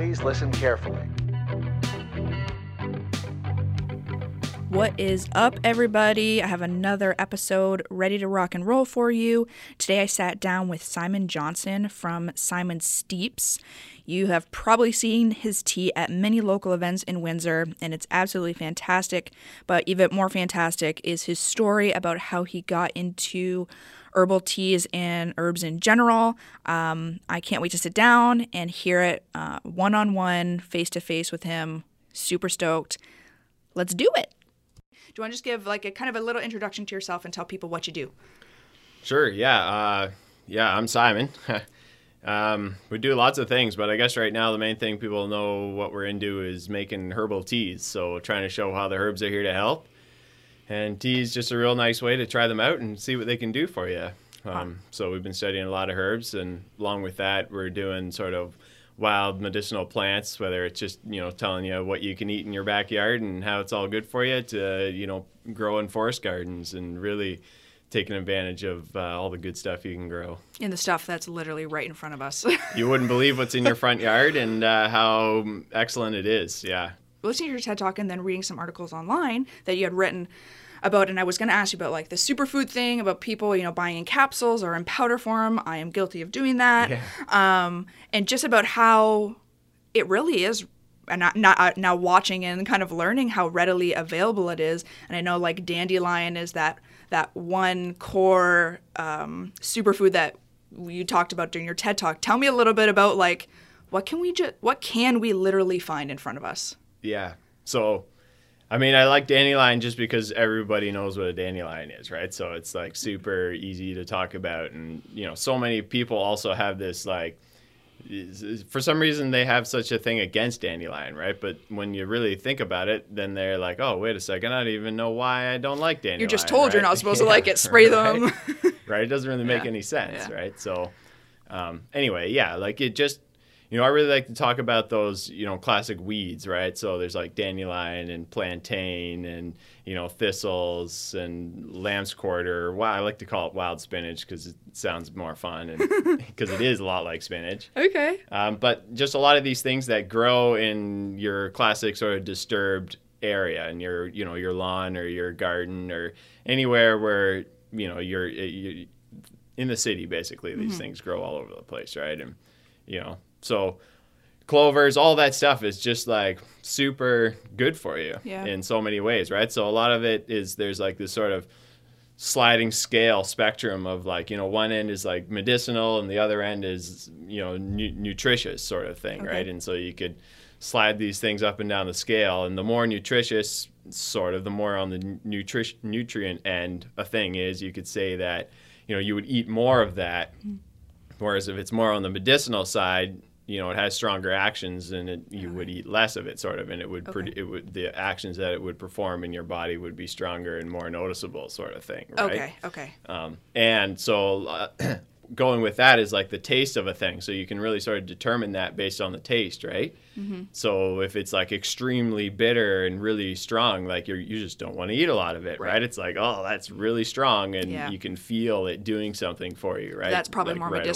Please listen carefully. What is up, everybody? I have another episode ready to rock and roll for you. Today I sat down with Simon Johnson from Simon Steeps. You have probably seen his tea at many local events in Windsor, and it's absolutely fantastic. But even more fantastic is his story about how he got into herbal teas and herbs in general. Um, I can't wait to sit down and hear it one on one, face to face with him. Super stoked. Let's do it. You want to just give like a kind of a little introduction to yourself and tell people what you do? Sure. Yeah. Uh, yeah. I'm Simon. um, we do lots of things, but I guess right now the main thing people know what we're into is making herbal teas. So trying to show how the herbs are here to help, and tea is just a real nice way to try them out and see what they can do for you. Um, so we've been studying a lot of herbs, and along with that, we're doing sort of wild medicinal plants, whether it's just you know telling you what you can eat in your backyard and how it's all good for you, to you know growing forest gardens and really taking advantage of uh, all the good stuff you can grow. In the stuff that's literally right in front of us. you wouldn't believe what's in your front yard and uh, how excellent it is. Yeah. Listening to your TED talk and then reading some articles online that you had written about and I was going to ask you about like the superfood thing about people you know buying in capsules or in powder form. I am guilty of doing that. Yeah. um, and just about how it really is and not, not uh, now watching and kind of learning how readily available it is. And I know like dandelion is that that one core um, superfood that you talked about during your TED talk. Tell me a little bit about like what can we just what can we literally find in front of us? Yeah. So, I mean, I like dandelion just because everybody knows what a dandelion is, right? So it's like super easy to talk about. And, you know, so many people also have this like, for some reason they have such a thing against dandelion, right? But when you really think about it, then they're like, oh, wait a second, I don't even know why I don't like dandelion. you're just told you're not supposed to like it spray right? them right? It doesn't really make Yeah. any sense, Yeah. right? So, um, anyway, yeah, like it just, you know, I really like to talk about those, you know, classic weeds, right? So there's like dandelion and plantain and, you know, thistles and lamb's quarter. Well, I like to call it wild spinach because it sounds more fun and because it is a lot like spinach. okay Um, but just a lot of these things that grow in your classic sort of disturbed area in your you know your lawn or your garden or anywhere where you know you're, you in the city basically these things grow all over the place right and you know so clovers all that stuff is just like super good for you Yeah. in so many ways right so a lot of it is there's like this sort of sliding scale spectrum of like you know one end is like medicinal and the other end is you know nu- nutritious sort of thing Okay. right and so you could slide these things up and down the scale and the more nutritious sort of the more on the nutrition nutrient end a thing is you could say that you know you would eat more of that mm-hmm. whereas if it's more on the medicinal side you know it has stronger actions and it, you would eat less of it sort of and it would Okay. it would the actions that it would perform in your body would be stronger and more noticeable sort of thing right okay okay um, and so uh, going with that is like the taste of a thing. So you can really sort of determine that based on the taste, right? Mm-hmm. So if it's like extremely bitter and really strong, like you you just don't want to eat a lot of it, right? Right. It's like, oh, that's really strong, and Yeah. you can feel it doing something for you, right? That's probably Like, more right away.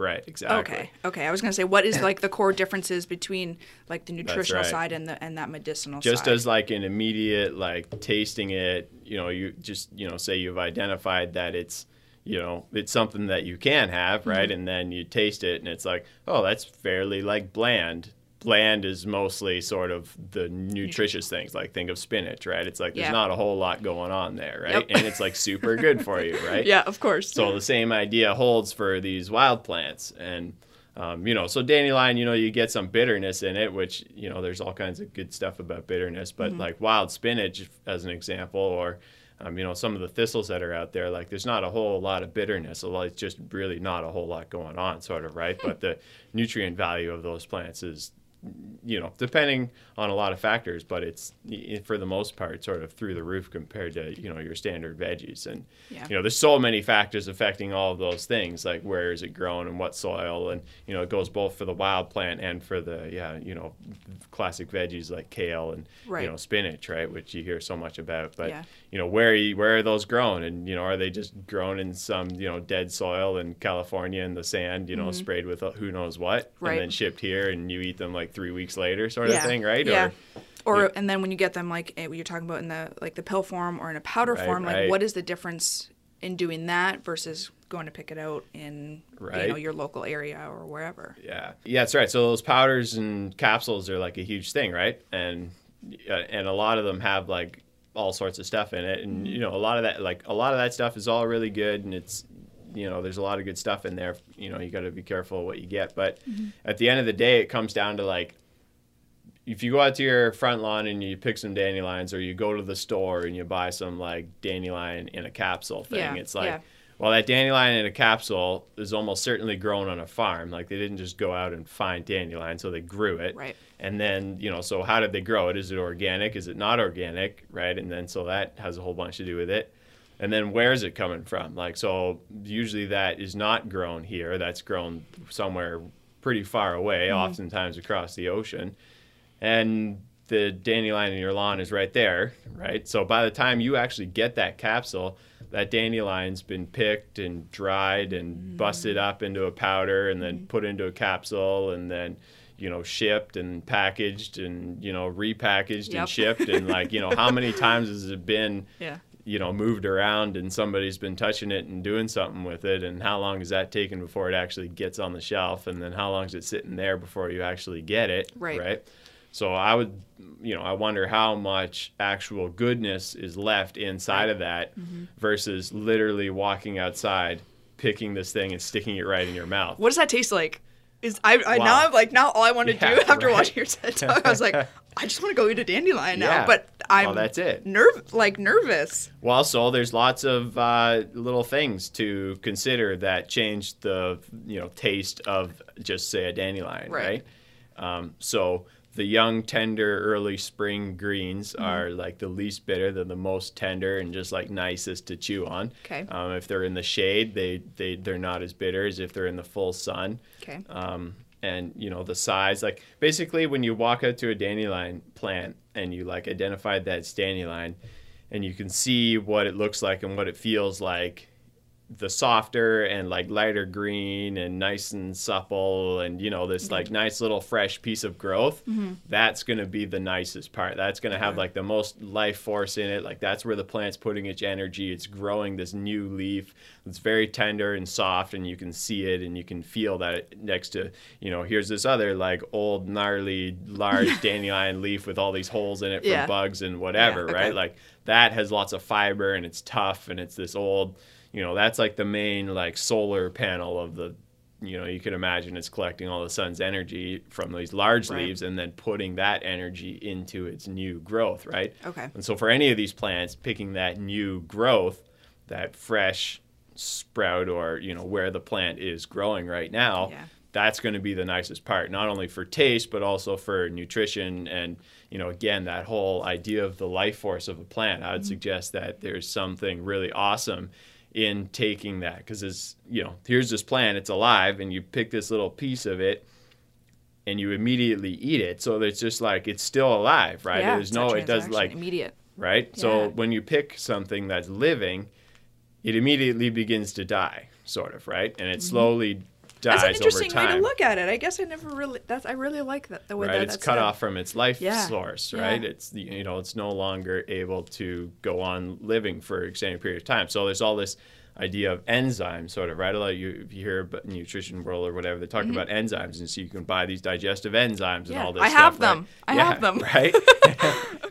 Right, exactly. Okay. Okay. I was gonna say, what is like the core differences between like the nutritional right. side and the and that medicinal just side? Just as like an immediate like tasting it you know you just you know say you've identified that it's you know it's something that you can have right Mm-hmm. and then you taste it and it's like oh that's fairly like bland bland is mostly sort of the nutritious things like think of spinach right it's like there's Yeah. not a whole lot going on there right Yep. and it's like super good for you right yeah, of course. so the same idea holds for these wild plants, and um, you know, so dandelion, you know, you get some bitterness in it, which you know, there's all kinds of good stuff about bitterness. But Mm-hmm. like wild spinach, as an example, or um, you know, some of the thistles that are out there, like there's not a whole lot of bitterness. Although it's just really not a whole lot going on, sort of, right? but the nutrient value of those plants is you know, depending on a lot of factors, but it's for the most part sort of through the roof compared to you know your standard veggies. And Yeah. you know, there's so many factors affecting all of those things, like where is it grown and what soil, and you know, it goes both for the wild plant and for the yeah, you know, classic veggies like kale and Right. you know spinach, right, which you hear so much about. But Yeah. You know, where are you, where are those grown, and you know, are they just grown in some you know dead soil in California in the sand, you know, sprayed with who knows what, Mm-hmm. Right. and then shipped here, and you eat them like three weeks later, sort of thing, right? Yeah. Or Or Yeah. and then when you get them like eh, you're talking about in the like the pill form or in a powder Right, form, like right. what is the difference in doing that versus going to pick it out in you know Right. your local area or wherever? Yeah, yeah, that's right. So those powders and capsules are like a huge thing, right? And uh, and a lot of them have like all sorts of stuff in it, and mm-hmm. you know a lot of that like a lot of that stuff is all really good, and it's you know there's a lot of good stuff in there. You know you got to be careful what you get, but mm-hmm. at the end of the day, it comes down to like if you go out to your front lawn and you pick some dandelions, or you go to the store and you buy some like dandelion in a capsule thing, Yeah, it's like. yeah. Well, that dandelion in a capsule is almost certainly grown on a farm. Like they didn't just go out and find dandelion, so they grew it. Right. And then, you know, so how did they grow it? Is it organic? Is it not organic? Right. And then, so that has a whole bunch to do with it. And then, where is it coming from? Like, so usually that is not grown here. That's grown somewhere pretty far away, mm-hmm. oftentimes across the ocean. And the dandelion in your lawn is right there, right? So by the time you actually get that capsule, that dandelion's been picked and dried and mm-hmm. busted up into a powder and then mm-hmm. put into a capsule and then you know shipped and packaged and you know repackaged Yep. and shipped and like you know how many times has it been Yeah. you know moved around and somebody's been touching it and doing something with it and how long is that taken before it actually gets on the shelf and then how long is it sitting there before you actually get it Right. right so i would you know i wonder how much actual goodness is left inside of that Mm-hmm. versus literally walking outside picking this thing and sticking it right in your mouth What does that taste like? Is I, I now I'm like now all I want to Yeah, do after right. watching your TED talk, I was like, I just want to go eat a dandelion now. Yeah. But I'm Well, that's it. nerve like nervous. Well, so there's lots of uh, little things to consider that change the you know taste of just say a dandelion, Right. right? Um, so the young, tender, early spring greens Mm-hmm. are like the least bitter. They're the most tender and just like nicest to chew on. Okay. Um, if they're in the shade, they they they're not as bitter as if they're in the full sun Okay. um, and you know the size like basically when you walk out to a dandelion plant and you like identified that dandelion and you can see what it looks like and what it feels like the softer and like lighter green and nice and supple and you know this like mm-hmm. nice little fresh piece of growth mm-hmm. that's going to be the nicest part. That's going to have like the most life force in it. Like that's where the plant's putting its energy. It's growing this new leaf. It's very tender and soft and you can see it and you can feel that next to you know here's this other like old gnarly large dandelion leaf with all these holes in it for Yeah. bugs and whatever Yeah, okay. right? Like that has lots of fiber and it's tough and it's this old you know that's like the main like solar panel of the you know you can imagine it's collecting all the sun's energy from these large Right. leaves and then putting that energy into its new growth right Okay. and so for any of these plants picking that new growth that fresh sprout or you know where the plant is growing right now Yeah. that's going to be the nicest part not only for taste but also for nutrition and you know again that whole idea of the life force of a plant i would mm-hmm. suggest that there's something really awesome in taking that because it's you know here's this plant it's alive and you pick this little piece of it and you immediately eat it so it's just like it's still alive right Yeah, there's no it does like immediate. right? So when you pick something that's living, it immediately begins to die, sort of, right? And it slowly Mm-hmm. That's an interesting way to look at it. I guess I never really that's I really like that the way Right, that it's cut off from its life Yeah. source, Yeah. right? It's you know it's no longer able to go on living for an extended period of time. So there's all this idea of enzymes, sort of, right? A lot of you, if you hear about nutrition world or whatever, they talk about enzymes, and so you can buy these digestive enzymes and Mm-hmm. Yeah, all this. I have stuff, right? them. I Yeah, have them. right?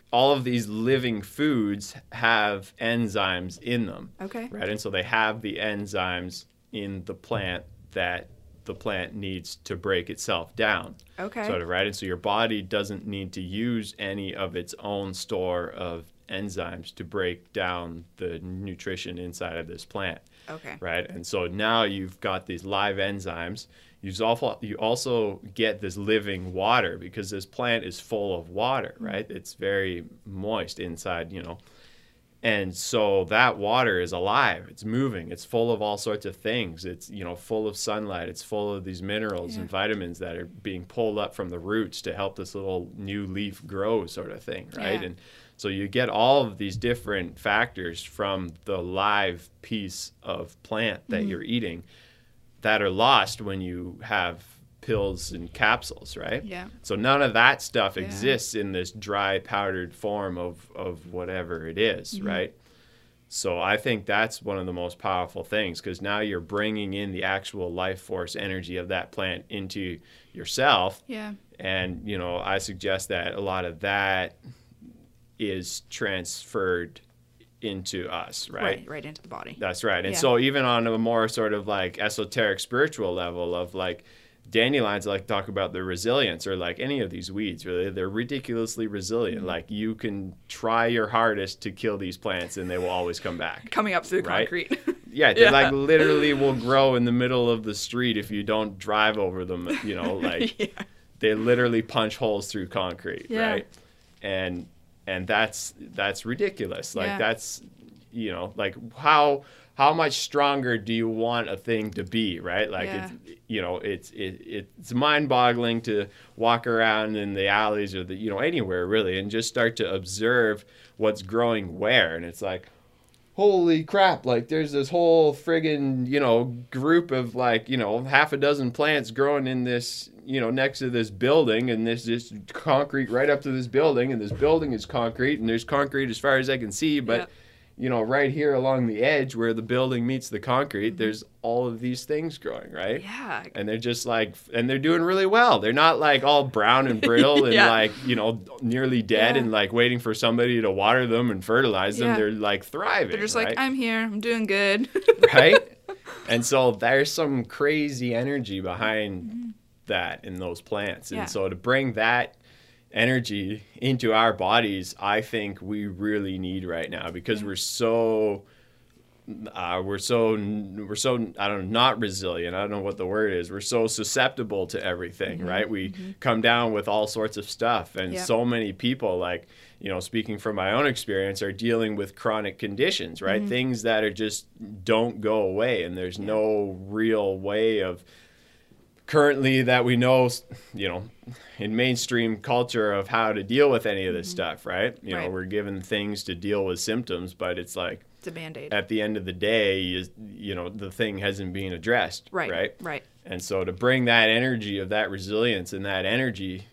all of these living foods have enzymes in them. Okay. Right, and so they have the enzymes in the plant that the plant needs to break itself down. Okay. sort of right? And so your body doesn't need to use any of its own store of enzymes to break down the nutrition inside of this plant. Okay. right? And so now you've got these live enzymes. You also you also get this living water because this plant is full of water mm. right? It's very moist inside you know and so that water is alive. It's moving. It's full of all sorts of things. It's you know full of sunlight. It's full of these minerals and vitamins that are being pulled up from the roots to help this little new leaf grow sort of thing right? Yeah. and so you get all of these different factors from the live piece of plant that mm-hmm. you're eating that are lost when you have pills and capsules, right? Yeah. So none of that stuff Yeah. exists in this dry powdered form of of whatever it is, Mm-hmm. right? So I think that's one of the most powerful things because now you're bringing in the actual life force energy of that plant into yourself Yeah. and you know i suggest that a lot of that is transferred into us right, Right. Right into the body. that's right and Yeah. so even on a more sort of like esoteric spiritual level of like dandelions like talk about their resilience or like any of these weeds really they're ridiculously resilient Mm-hmm. like you can try your hardest to kill these plants and they will always come back Coming up through the Right. concrete. yeah they Yeah. like literally will grow in the middle of the street if you don't drive over them you know like yeah. they literally punch holes through concrete Yeah. right and and that's that's ridiculous like that's you know like how how much stronger do you want a thing to be right like Yeah. it's you know it's it, it's mind boggling to walk around in the alleys or the you know anywhere really and just start to observe what's growing where and it's like holy crap like there's this whole friggin you know group of like you know half a dozen plants growing in this you know next to this building and this concrete right up to this building and this building is concrete and there's concrete as far as i can see but. You know right here along the edge where the building meets the concrete mm-hmm. there's all of these things growing right Yeah. and they're just like and they're doing really well they're not like all brown and brittle and Yeah. like you know nearly dead Yeah. and like waiting for somebody to water them and fertilize them Yeah. they're like thriving They're just right? like, I'm here. I'm doing good. right? And so there's some crazy energy behind mm-hmm. that in those plants. And so to bring that energy into our bodies, I think we really need right now because we're so uh, we're so we're so I don't know not resilient. I don't know what the word is. We're so susceptible to everything, mm-hmm. right? We mm-hmm. come down with all sorts of stuff, and Yeah. so many people, like you know, speaking from my own experience, are dealing with chronic conditions, right? Mm-hmm. Things that are just don't go away, and there's no real way of currently that we know, you know, in mainstream culture of how to deal with any of this stuff, right? You know, we're given things to deal with symptoms, but it's like It's a band aid. at the end of the day, you, you know, the thing hasn't been addressed, Right. right? Right. And so to bring that energy of that resilience and that energy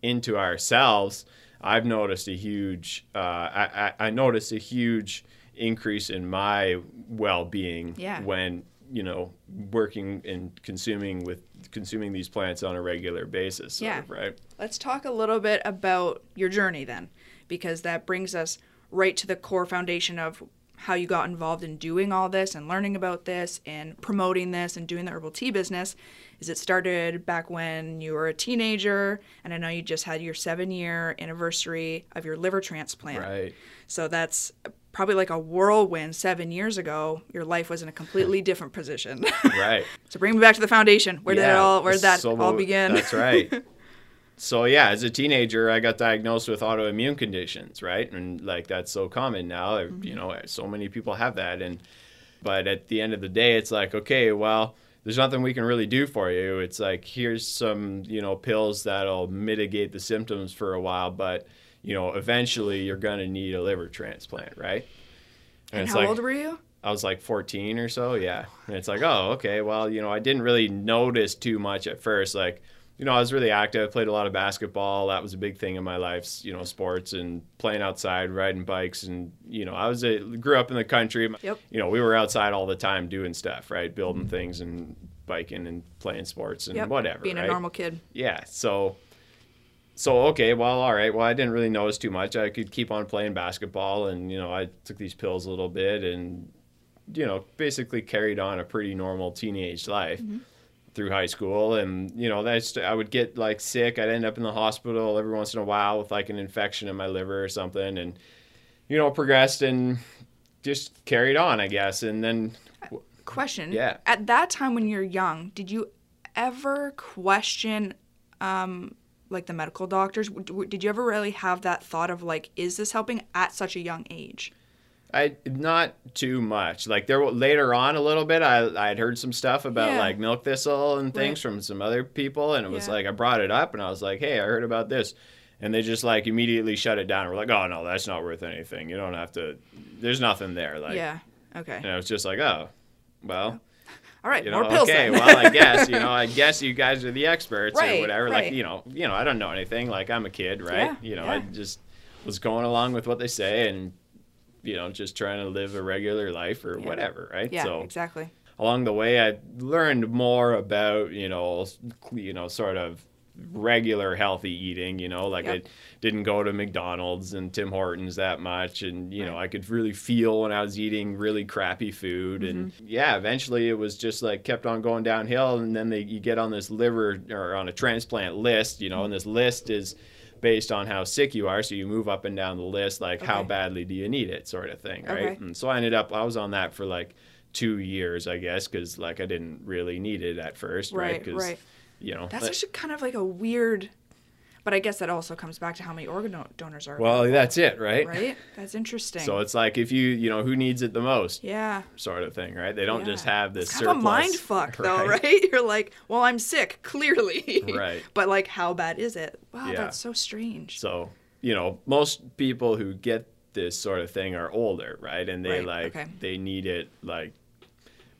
into ourselves, I've noticed a huge, uh, I, I, I noticed a huge increase in my well-being Yeah. when you know working and consuming with consuming these plants on a regular basis. Yeah. right. Let's talk a little bit about your journey then, because that brings us right to the core foundation of how you got involved in doing all this and learning about this and promoting this and doing the herbal tea business. Is it started back when you were a teenager? And I know you just had your seven year anniversary of your liver transplant. Right. So that's probably like a whirlwind seven years ago. Your life was in a completely different position. Right. so bring me back to the foundation. Where did it all where did that so all begin? That's right. so yeah, as a teenager, I got diagnosed with autoimmune conditions, right? And like that's so common now. Mm-hmm. You know, so many people have that, and but at the end of the day, it's like okay, well. There's nothing we can really do for you. It's like here's some, you know, pills that'll mitigate the symptoms for a while, but you know, eventually you're gonna need a liver transplant, right? and it's how like, old were you? I was like 14 or so, yeah. And it's like, oh, okay, well, you know, I didn't really notice too much at first. Like, you know, I was really active, I played a lot of basketball. That was a big thing in my life, you know, sports and playing outside, riding bikes. And, you know, I was a, grew up in the country. Yep. You know, we were outside all the time doing stuff, right? Building things and biking and playing sports and Yep. whatever. Being right? a normal kid. yeah so so okay well all right. Well i didn't really notice too much. I could keep on playing basketball and you know i took these pills a little bit and you know basically carried on a pretty normal teenage life through high school. And you know that's i would get like sick. I'd end up in the hospital every once in a while with like an infection in my liver or something and you know progressed and just carried on i guess. And then Question. Yeah. At that time when you're young, did you ever question, um, like the medical doctors? Did you ever really have that thought of like, is this helping at such a young age? I not too much. Like there were later on a little bit, I I'd heard some stuff about Yeah. like milk thistle and things Right. from some other people, and it was Yeah. like I brought it up, and I was like, hey, I heard about this, and they just like immediately shut it down. We're like, oh no, that's not worth anything. You don't have to. There's nothing there. Like, yeah. Okay. and I was just like, oh, well, All right, you know, more pills. okay, then. well, I guess, you know, I guess you guys are the experts Right, or whatever. right. Like, you know, you know, I don't know anything. Like, I'm a kid, right? Yeah, you know, yeah. I just was going along with what they say and, you know, just trying to live a regular life or Yeah. whatever, right? yeah, so exactly. along the way, I learned more about, you know, you know, sort of regular healthy eating, you know, like Yep. I didn't go to McDonald's and Tim Hortons that much. And, you know, I could really feel when I was eating really crappy food. And Mm-hmm. yeah, eventually it was just like kept on going downhill. And then they, you get on this liver or on a transplant list, you know, and this list is based on how sick you are. So you move up and down the list, like how badly do you need it, sort of thing, right? Okay. And so I ended up, I was on that for like two years, I guess, because like I didn't really need it at first, right? Right, 'Cause, right. You know, That's but- actually kind of like a weird, but I guess that also comes back to how many organ donors are. well, that's it, right? right. That's interesting. So it's like if you, you know, who needs it the most, yeah. sort of thing, right? They don't just have this It's kind of a mind fuck, though, right? You're like, well, I'm sick, clearly. Right. but like, how bad is it? Wow, Yeah. that's so strange. So, you know, most people who get this sort of thing are older, right? And they Right, like okay. they need it like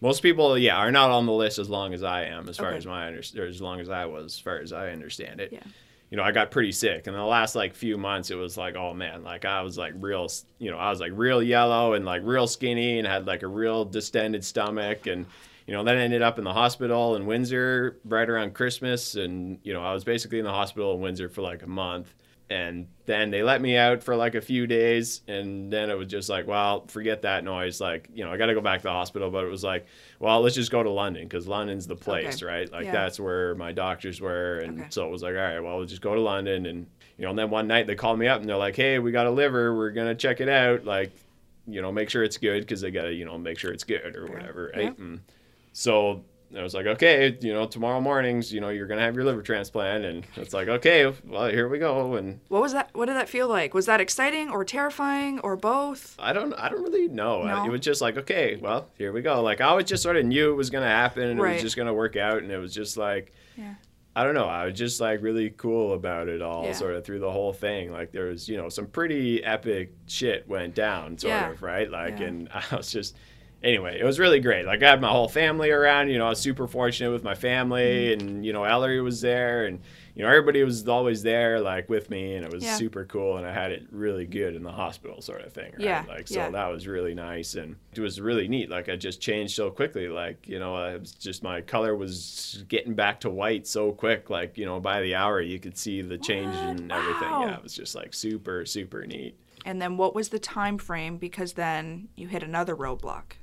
most people, yeah, are not on the list as long as I am, as far as my under, or as long as I was, as far as I understand it. Yeah. You know, I got pretty sick, and the last like few months, it was like, oh man, like I was like real, you know, I was like real yellow and like real skinny, and had like a real distended stomach, and you know, then I ended up in the hospital in Windsor right around Christmas, and you know, I was basically in the hospital in Windsor for like a month, and then they let me out for like a few days, and then it was just like, well, forget that noise, like you know, I got to go back to the hospital, but it was like, well, let's just go to London because London's the place, Okay. right? Like Yeah. that's where my doctors were, and Okay. so it was like, all right, well, we'll just go to London, and you know, and then one night they called me up and they're like, hey, we got a liver, we're gonna check it out, like, you know, make sure it's good because they gotta, you know, make sure it's good or whatever, right? Yep. And so I was like, okay, you know, tomorrow mornings, you know, you're gonna have your liver transplant, and it's like, okay, well, here we go, and What was that? What did that feel like? Was that exciting or terrifying or both? I don't, I don't really know. No? It was just like, okay, well, here we go. Like I always just sort of knew it was gonna happen, and it was just gonna work out, and it was just like. Yeah. I don't know. I was just like really cool about it all, Yeah. sort of through the whole thing. Like there was, you know, some pretty epic shit went down, sort Yeah. of, right? Like, and I was just, anyway, it was really great. Like I had my whole family around. You know, I was super fortunate with my family, Mm-hmm. and you know, Ellery was there, and you know, everybody was always there, like with me, and it was Yeah. super cool. And I had it really good in the hospital, sort of thing, right? Yeah, Like so yeah. that was really nice, and it was really neat. Like I just changed so quickly. Like you know, it was just my color was getting back to white so quick. Like you know, by the hour you could see the change What? and everything. Wow. Yeah, it was just like super super neat. And then what was the time frame? Because then you hit another roadblock.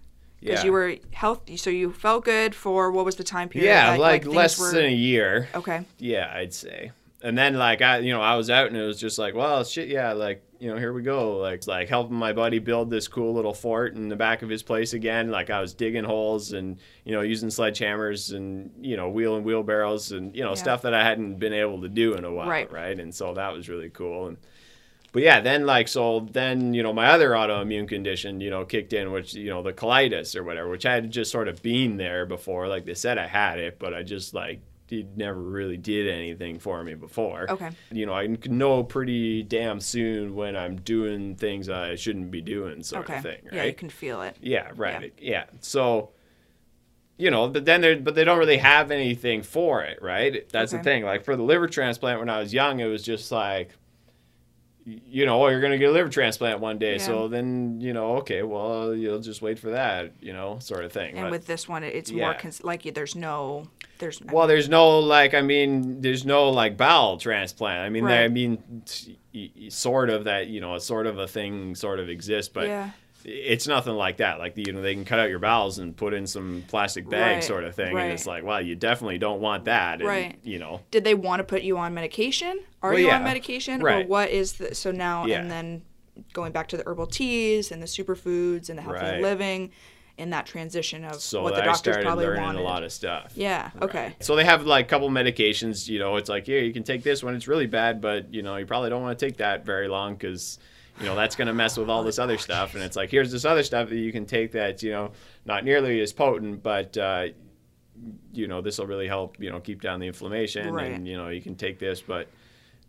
Because Yeah. you were healthy, so you felt good for what was the time period? Yeah, that, like, things less were- than a year. Okay. Yeah, I'd say. And then like I, you know, I was out and it was just like, well, shit, yeah, like you know, here we go, like like helping my buddy build this cool little fort in the back of his place again. Like I was digging holes and you know using sledgehammers and you know wheeling wheelbarrows and you know Yeah. stuff that I hadn't been able to do in a while, Right. right? And so that was really cool. And but yeah, then like so then you know my other autoimmune condition you know kicked in, which you know the colitis or whatever, which I had just sort of been there before. Like they said I had it, but I just like it never really did anything for me before. Okay. You know I can know pretty damn soon when I'm doing things I shouldn't be doing, sort Okay. of thing, right? Yeah, you can feel it. Yeah, right. Yeah. So, you know, but then they but they don't really have anything for it, right? That's the thing. Like for the liver transplant when I was young, it was just like you know, oh, you're going to get a liver transplant one day. Yeah. So then, you know, okay, well, you'll just wait for that, you know, sort of thing. And But- with this one, it- it's more cons- like there's no, there's well, there's no like, I mean, there's no like bowel transplant. I mean, Right. I mean, t- y- y- sort of that, you know, sort of a thing sort of exists, but Yeah. It's nothing like that. Like, you know, they can cut out your bowels and put in some plastic bag Right, sort of thing. right. And it's like, well, you definitely don't want that. And, Right. You know, Did they want to put you on medication? Are Well, you yeah. on medication, or Right. what is the so now Yeah. and then going back to the herbal teas and the superfoods and the healthy living, in that transition of so what the I doctors started probably learning wanted. a lot of stuff. yeah. Okay. So they have like a couple medications, you know, it's like, yeah, you can take this when it's really bad, but you know, you probably don't want to take that very long because, you know, that's going to mess with all this other stuff. And it's like, here's this other stuff that you can take that's, you know, not nearly as potent, but, uh, you know, this will really help, you know, keep down the inflammation. Right. And, you know, you can take this, but,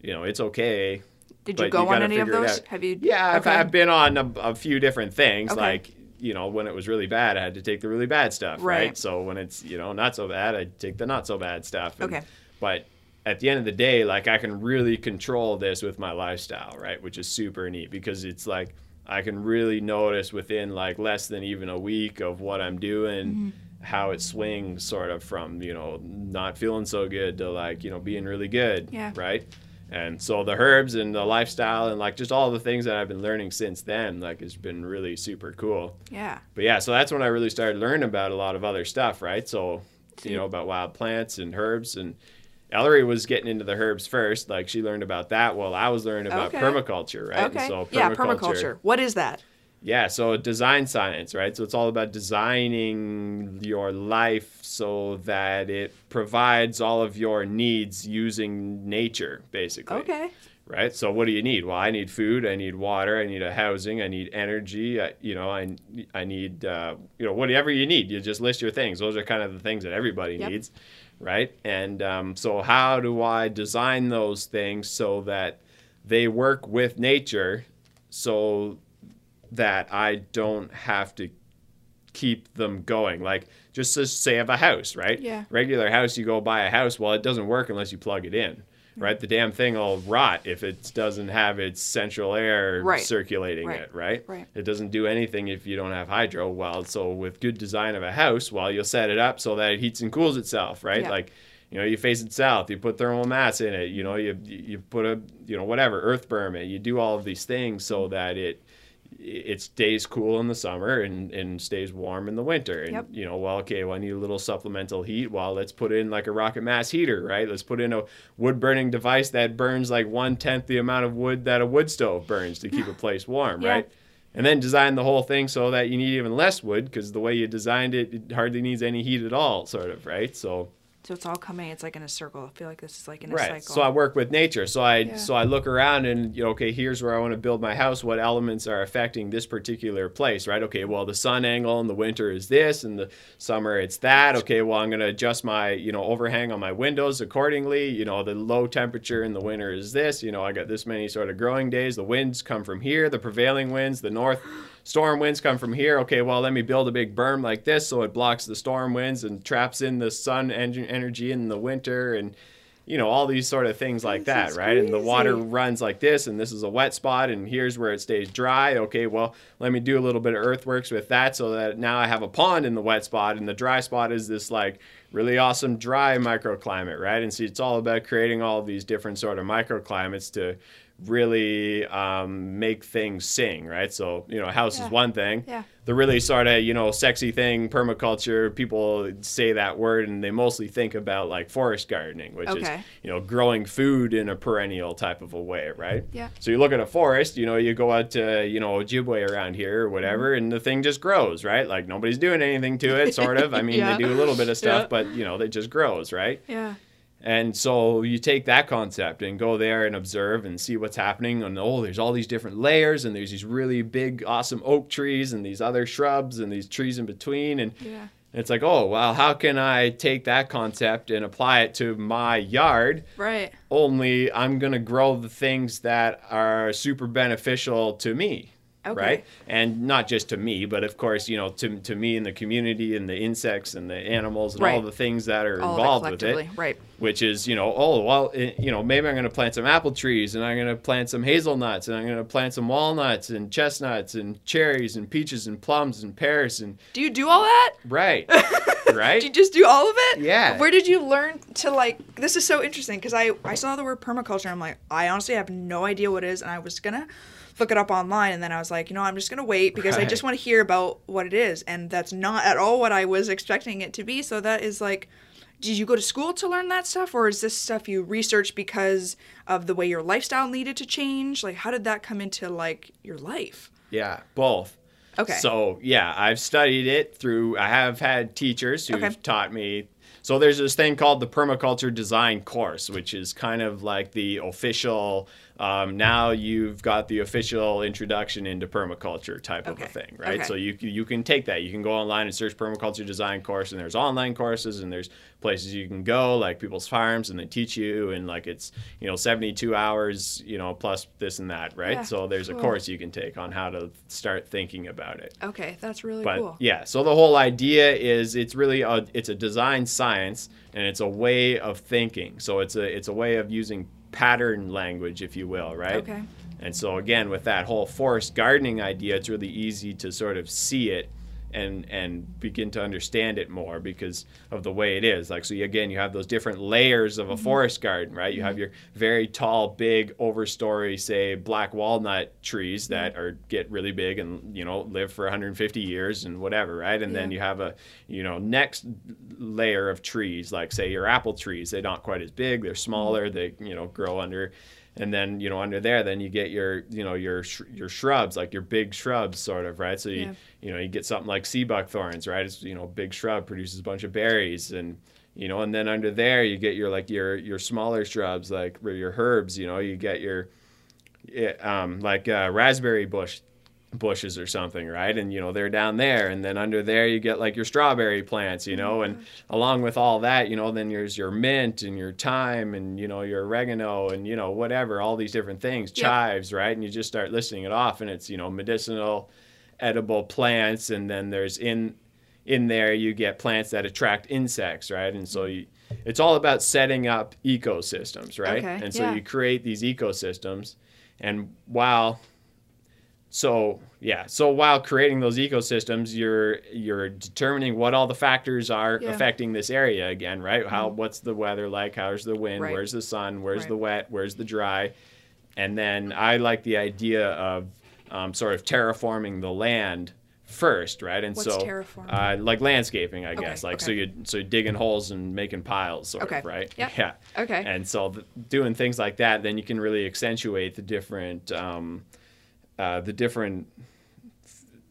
you know, it's okay. Did you go on any of those? Have you? Yeah, I've. I've been on a, a few different things. Okay. Like, you know, when it was really bad, I had to take the really bad stuff, right? Right. So when it's, you know, not so bad, I take the not so bad stuff. And- Okay. But at the end of the day, like I can really control this with my lifestyle, right? Which is super neat because it's like I can really notice within like less than even a week of what I'm doing, Mm-hmm. how it swings sort of from, you know, not feeling so good to like, you know, being really good, Yeah. right? And so the herbs and the lifestyle and like just all the things that I've been learning since then, like has been really super cool. Yeah. But yeah, so that's when I really started learning about a lot of other stuff, right? So, you- know, about wild plants and herbs. And Ellery was getting into the herbs first. Like she learned about that while I was learning about Okay. permaculture, right? And Okay. so yeah, permaculture. What is that? Yeah, so design science, right? So it's all about designing your life so that it provides all of your needs using nature, basically Okay. right? So what do you need? Well, I need food, I need water, I need a housing, I need energy, I, you know, I, I need, uh, you know, whatever you need. You just list your things. Those are kind of the things that everybody Yep. needs, right? And um, so how do I design those things so that they work with nature, so that I don't have to keep them going. Like just to say of a house, right? Yeah. Regular house, you go buy a house. Well, it doesn't work unless you plug it in, Mm-hmm. right? The damn thing will rot if it doesn't have its central air Right. circulating Right. it, right? Right. It doesn't do anything if you don't have hydro. Well, so with good design of a house, well, you'll set it up so that it heats and cools itself, right? Yeah. Like you know, you face it south, you put thermal mass in it, you know, you you put a you know whatever earth berm it, you do all of these things so that it it stays cool in the summer and, and stays warm in the winter. And Yep. you know, well, okay, well, I need a little supplemental heat. Well, let's put in like a rocket mass heater, right? Let's put in a wood burning device that burns like one tenth the amount of wood that a wood stove burns to keep a place warm, Yeah. right? And then design the whole thing so that you need even less wood because the way you designed it, it hardly needs any heat at all, sort of, right? So So it's all coming. It's like in a circle. I feel like this is like in a right cycle. so i work with nature so i Yeah. so i look around and you know okay here's where i want to build my house what elements are affecting this particular place right okay well the sun angle in the winter is this and the summer it's that okay well i'm going to adjust my you know overhang on my windows accordingly you know the low temperature in the winter is this you know i got this many sort of growing days the winds come from here the prevailing winds the north storm winds come from here. Okay, well, let me build a big berm like this so it blocks the storm winds and traps in the sun en- energy in the winter and you know all these sort of things like This that, right? And the water runs like this and this is a wet spot and here's where it stays dry. Okay, well, let me do a little bit of earthworks with that so that now I have a pond in the wet spot and the dry spot is this like really awesome dry microclimate, right? And so it's all about creating all these different sort of microclimates to really um, make things sing, right? So, you know, a house Yeah. is one thing. Yeah. The really sort of, you know, sexy thing, permaculture, people say that word and they mostly think about like forest gardening, which is, you know, growing food in a perennial type of a way, right? Yeah. So you look at a forest, you know, you go out to, you know, Ojibway around here or whatever, Mm-hmm. and the thing just grows, right? Like nobody's doing anything to it, sort of. I mean, Yeah. they do a little bit of stuff, Yeah. but, you know, it just grows, right? yeah. And so you take that concept and go there and observe and see what's happening. And oh, there's all these different layers, and there's these really big, awesome oak trees, and these other shrubs, and these trees in between. And Yeah. it's like, oh, well, how can I take that concept and apply it to my yard? Right. Only I'm going to grow the things that are super beneficial to me. Okay. Right. And not just to me, but of course, you know, to, to me and the community and the insects and the animals and all the things that are All involved it with it. Right. which is you know oh well eh, you know maybe i'm going to plant some apple trees and i'm going to plant some hazelnuts and i'm going to plant some walnuts and chestnuts and cherries and peaches and plums and pears and Do you do all that? right Right. Do you just do all of it? Yeah. Where did you learn to like? This is so interesting because I I saw the word permaculture. and I'm like, I honestly have no idea what it is, and I was gonna look it up online, and then I was like, you know, I'm just gonna wait because I just want to hear about what it is, and that's not at all what I was expecting it to be. So that is like. Did you go to school to learn that stuff, or is this stuff you researched because of the way your lifestyle needed to change? Like, how did that come into like your life? yeah both Okay. so yeah i've studied it through i have had teachers who've Okay. taught me So there's this thing called the permaculture design course, which is kind of like the official. Um, now you've got the official introduction into permaculture type of a thing, right? Okay. So you you can take that. You can go online and search permaculture design course, and there's online courses, and there's places you can go like people's farms, and they teach you, and like it's you know 72 hours, you know plus this and that, right? Yeah, so there's a course you can take on how to start thinking about it Okay, that's really but cool. yeah so the whole idea is it's really a, it's a design science and it's a way of thinking so it's a it's a way of using pattern language if you will right Okay. and so again with that whole forest gardening idea it's really easy to sort of see it and and begin to understand it more because of the way it is. Like so you, again you have those different layers of a mm-hmm. forest garden right? You have mm-hmm. your very tall big overstory say black walnut trees that are get really big and you know live for 150 years and whatever right? And then you have a you know next layer of trees like say your apple trees they're not quite as big they're mm-hmm. smaller they you know grow under and then you know under there then you get your you know your sh- your shrubs like your big shrubs sort of right so you Yeah. you know you get something like sea buckthorns right it's you know big shrub produces a bunch of berries and you know and then under there you get your like your your smaller shrubs like your herbs you know you get your yeah, um, like uh, raspberry bush bushes or something, right? And you know they're down there, and then under there you get like your strawberry plants, you know, and mm-hmm. along with all that, you know, then there's your mint and your thyme and you know your oregano and you know whatever, all these different things, Yep. chives, right? And you just start listing it off, and it's you know medicinal, edible plants, and then there's in in there you get plants that attract insects, right? And so mm-hmm. you, it's all about setting up ecosystems, right? Okay, And so yeah. you create these ecosystems, and while so yeah, so while creating those ecosystems, you're you're determining what all the factors are Yeah. affecting this area again, right? How what's the weather like? How's the wind? Right. Where's the sun? Where's Right. the wet? Where's the dry? And then I like the idea of um, sort of terraforming the land first, right? And What's so terraforming? Uh, like landscaping, I Okay, guess. Like okay. so you so you're digging holes and making piles, sort Okay. of, right? Yep. Yeah. Okay. And so th- doing things like that, then you can really accentuate the different um, uh, the different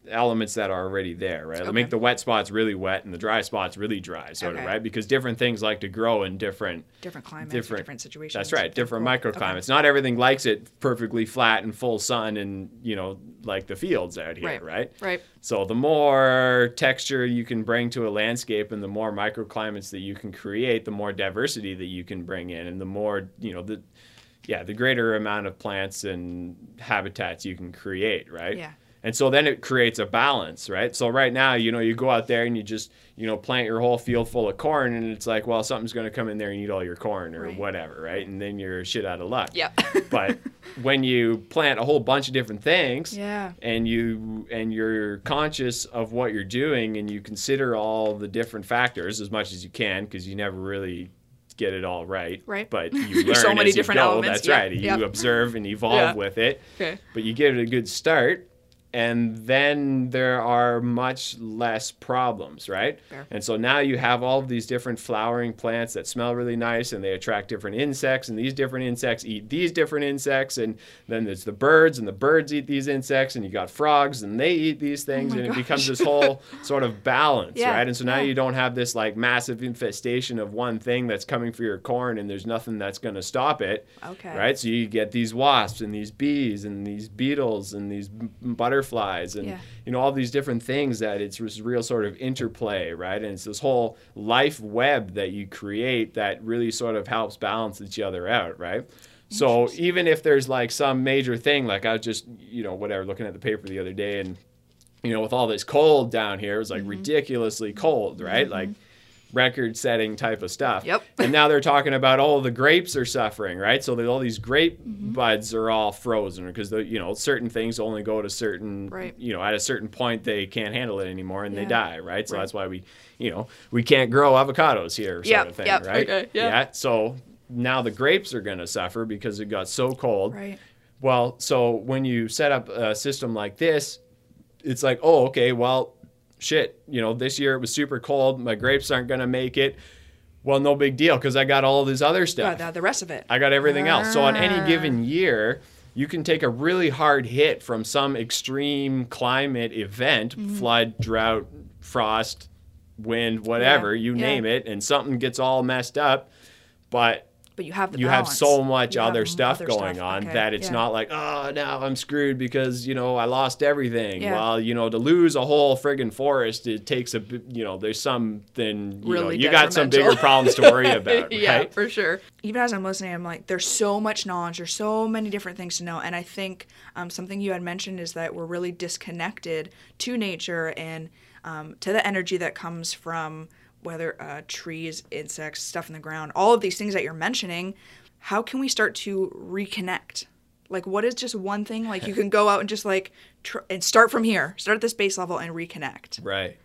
elements that are already there, right? Okay. Make the wet spots really wet and the dry spots really dry, sort Okay. of, right? Because different things like to grow in different different climates, different, different- situations. that's right, different Cool. microclimates. Not everything likes it perfectly flat and full sun and you know like the fields out here, Right. right? Right. So the more texture you can bring to a landscape and the more microclimates that you can create, the more diversity that you can bring in and the more, you know, the yeah, the greater amount of plants and habitats you can create, right? Yeah. And so then it creates a balance, right? So right now, you know, you go out there and you just, you know, plant your whole field full of corn and it's like, well, something's going to come in there and eat all your corn or Right. whatever, right? And then you're shit out of luck. Yep. but when you plant a whole bunch of different things, Yeah. and you and you're conscious of what you're doing and you consider all the different factors as much as you can because you never really get it all right Right. but you learn So many as you different go. elements. that's Yep, right you yep. observe and evolve Yeah. with it Okay. but you give it a good start and then there are much less problems, right? Fair. And so now you have all of these different flowering plants that smell really nice and they attract different insects, and these different insects eat these different insects, and then there's the birds, and the birds eat these insects, and you got frogs, and they eat these oh things, Oh and it becomes this whole sort of balance, Yeah, right? And so now yeah. you don't have this like massive infestation of one thing that's coming for your corn, and there's nothing that's going to stop it. Okay. Right? So you get these wasps and these bees and these beetles and these b- butterflies and Yeah. you know all these different things that it's this real sort of interplay, right? And it's this whole life web that you create that really sort of helps balance each other out, right? So even if there's like some major thing, like I was just you know whatever looking at the paper the other day and you know with all this cold down here, it was Mm-hmm. like ridiculously cold, right? Like record setting type of stuff. Yep. And now they're talking about oh the grapes are suffering, right? So all these grape Mm-hmm. buds are all frozen because the you know certain things only go to certain Right. you know at a certain point they can't handle it anymore and they die, right? So Right. that's why we you know we can't grow avocados here, sort Yep, of thing, yep, right? okay, yeah. So now the grapes are going to suffer because it got so cold. Right. Well, so when you set up a system like this, it's like, oh, okay, well, shit, you know, this year it was super cold. My grapes aren't going to make it. Well, no big deal because I got all this other stuff. Got the, rest of it. I got everything else. So on Ah. any given year, you can take a really hard hit from some extreme climate event, Mm-hmm. flood, drought, frost, wind, whatever, you yeah. name it, and something gets all messed up, but But you have the you have so much You other stuff other going stuff. on Okay, that it's yeah. not like oh now i'm screwed because you know i lost everything Yeah. well you know to lose a whole friggin' forest it takes a you know there's something you know you got some bigger problems to worry about yeah, right for sure. Even as I'm listening, I'm like, there's so much knowledge. There's so many different things to know. And I think um, something you had mentioned is that we're really disconnected to nature and um, to the energy that comes from whether uh, trees, insects, stuff in the ground, all of these things that you're mentioning. How can we start to reconnect? Like, what is just one thing? Like, you can go out and just like tr- and start from here, start at this base level and reconnect. Right.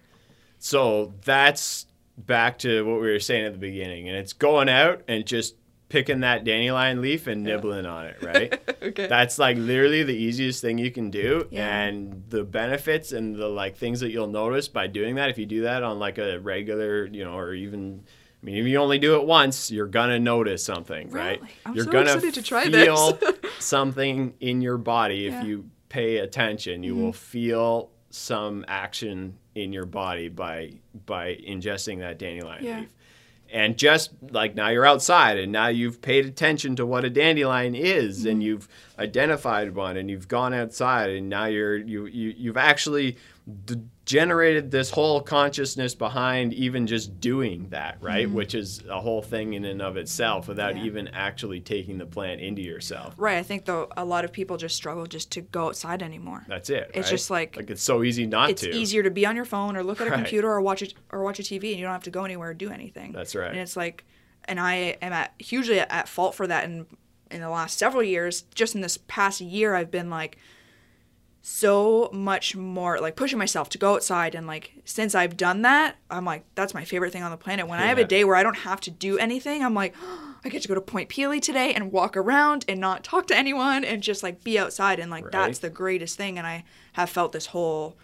So that's back to what we were saying at the beginning, and it's going out and just picking that dandelion leaf and nibbling on it, right? Okay. That's like literally the easiest thing you can do, Yeah. and the benefits and the like things that you'll notice by doing that. If you do that on like a regular, you know, or even. I mean, if you only do it once, you're gonna notice something, right? Really? I'm you're so gonna excited to try feel something in your body if Yeah. Mm-hmm. you pay attention. You will feel some action in your body by by ingesting that dandelion Yeah. leaf. And just like now you're outside and now you've paid attention to what a dandelion is Mm-hmm. and you've identified one and you've gone outside and now you're you, you you've actually d- generated this whole consciousness behind even just doing that, right? Which is a whole thing in and of itself without Mm-hmm. Yeah. even actually taking the plant into yourself. Right. I think though a lot of people just struggle just to go outside anymore. That's it. It's right? just like- like it's so easy not it's to. It's easier to be on your phone or look at a Right. computer or watch it or watch a TV and you don't have to go anywhere or do anything. That's right. And it's like, and I am at hugely at fault for that. In in the last several years, just in this past year, I've been like so much more like pushing myself to go outside and like since I've done that, I'm like that's my favorite thing on the planet. When I have a day where I don't have to do anything, I'm like I get to go to Point Pelee today and walk around and not talk to anyone and just like be outside and like that's the greatest thing and I have felt this whole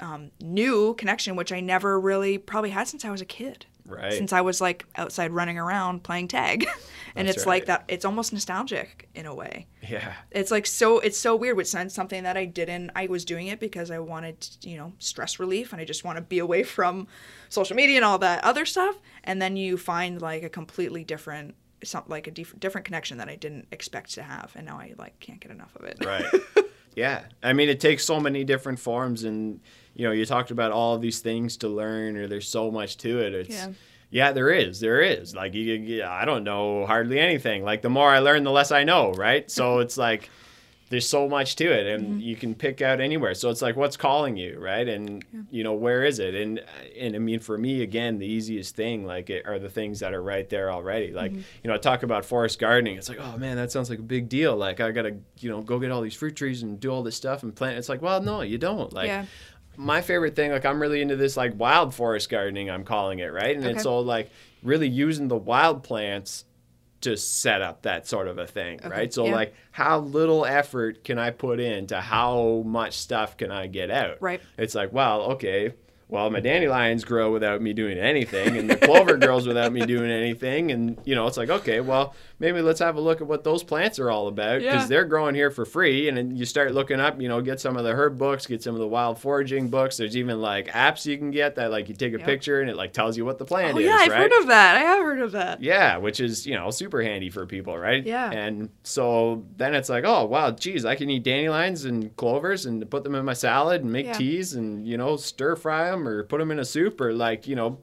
um, new connection which I never really probably had since I was a kid. Right. Since I was like outside running around playing tag. and That's it's like that it's almost nostalgic in a way yeah. it's like so it's so weird which is something that i didn't i was doing it because i wanted you know stress relief and i just want to be away from social media and all that other stuff and then you find like a completely different some like a dif- different connection that i didn't expect to have and now i like can't get enough of it Right. yeah. I mean, it takes so many different forms, and you know, you talked about all of these things to learn, or there's so much to it. It's Yeah. yeah, there is, there is. Like you, you- I don't know hardly anything. Like the more I learn, the less I know. Right. So it's like there's so much to it, and Mm-hmm. you can pick out anywhere. So it's like, what's calling you, right? And you know, where is it? And and I mean, for me, again, the easiest thing like it are the things that are right there already. Like Mm-hmm. you know, I talk about forest gardening. It's like, oh man, that sounds like a big deal. Like I gotta, you know, go get all these fruit trees and do all this stuff and plant. It's like, well, no, you don't. Like Yeah. my favorite thing, like I'm really into this like wild forest gardening. I'm calling it right, and it's all like really using the wild plants to set up that sort of a thing, right? So yeah. like how little effort can I put into how much stuff can I get out? Right. It's like, well, okay, well my dandelions grow without me doing anything and the clover grows without me doing anything and you know, it's like, okay, well, maybe let's have a look at what those plants are all about because Yeah. they're growing here for free and then you start looking up, you know, get some of the herb books, get some of the wild foraging books. There's even like apps you can get that like you take a Yep. picture and it like tells you what the plant oh is, yeah i've right? heard of that i have heard of that Yeah, which is, you know, super handy for people, right? Yeah. And so then it's like, oh, wow, geez, I can eat dandelions and clovers and put them in my salad and make Yeah. teas and, you know, stir fry them or put them in a soup or like, you know,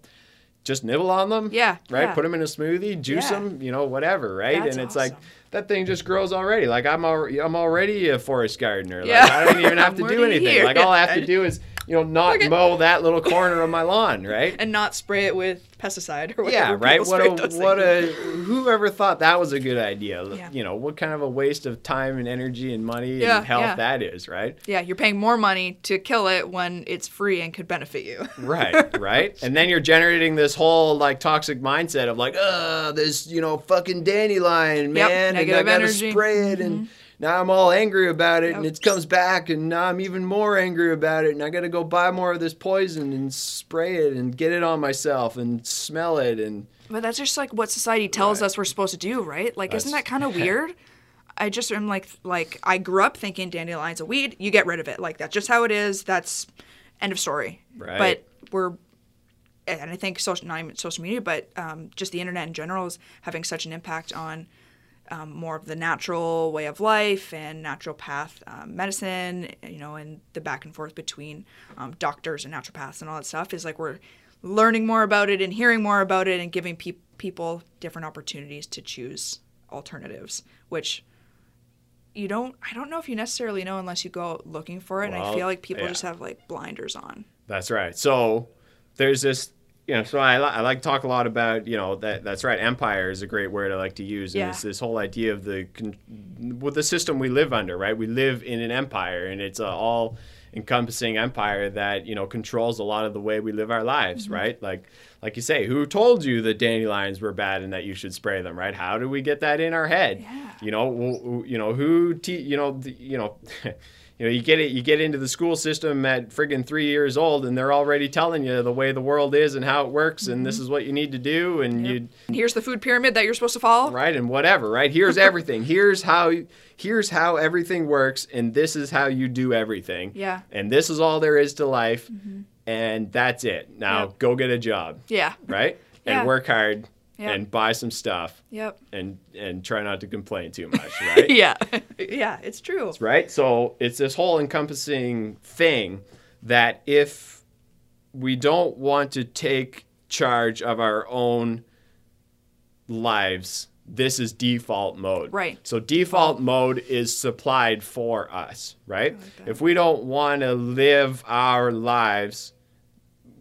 just nibble on them. Yeah, Right? yeah. Put them in a smoothie, juice Yeah. them, you know, whatever, right? That's and it's like, that thing just grows already. Like I'm already, I'm already a forest gardener. Like Yeah. I don't even have to do anything. here. Like all I have to do is, you know, not Look at- mow that little corner of my lawn, right? and not spray it with pesticide or whatever yeah, right. What a what things. a whoever thought that was a good idea. Yeah. You know what kind of a waste of time and energy and money Yeah, and health yeah. that is, right? yeah you're paying more money to kill it when it's free and could benefit you Right, right. And then you're generating this whole like toxic mindset of like, uh, this you know fucking dandelion, man, and I gotta energy. Mm-hmm. spray it, and now I'm all angry about it, and it comes back, and now I'm even more angry about it, and I gotta go buy more of this poison and spray it and get it on myself and smell it and But that's just like what society tells Right. us we're supposed to do, right? Like, isn't that kind of weird? I just am like, like I grew up thinking dandelion's a weed. You get rid of it. Like that's just how it is. That's end of story. Right. But we're and I think social not even social media, but um, just the internet in general is having such an impact on um, more of the natural way of life and naturopath um, medicine, you know, and the back and forth between um, doctors and naturopaths and all that stuff is like we're learning more about it and hearing more about it and giving pe- people different opportunities to choose alternatives, which you don't I don't know if you necessarily know unless you go looking for it. and I feel like people yeah. just have like blinders on. That's right. So there's this, you know, so I, I like to talk a lot about, you know, that that's right. Empire is a great word I like to use. And Yeah. it's this whole idea of the, con- with the system we live under, right? We live in an empire and it's a all encompassing empire that, you know, controls a lot of the way we live our lives, Mm-hmm. right? Like, like you say, who told you that dandelions were bad and that you should spray them, right? How do we get that in our head? Yeah. You know, you know who, te- you know, the, you know, you know, you get it, you get into the school system at friggin' three years old, and they're already telling you the way the world is and how it works, and this mm-hmm. is what you need to do, and you, And here's the food pyramid that you're supposed to follow. right, and whatever, right? Here's everything. Here's how, here's how everything works, and this is how you do everything. Yeah. And this is all there is to life, mm-hmm. and that's it. Now Yep. go get a job, Yeah. right? Yeah. And work hard, Yeah. and buy some stuff, Yep. and and try not to complain too much, right? Yeah. yeah, it's true. right? So it's this whole encompassing thing that if we don't want to take charge of our own lives, this is default mode. Right. So default mode is supplied for us, right? that. if we don't want to live our lives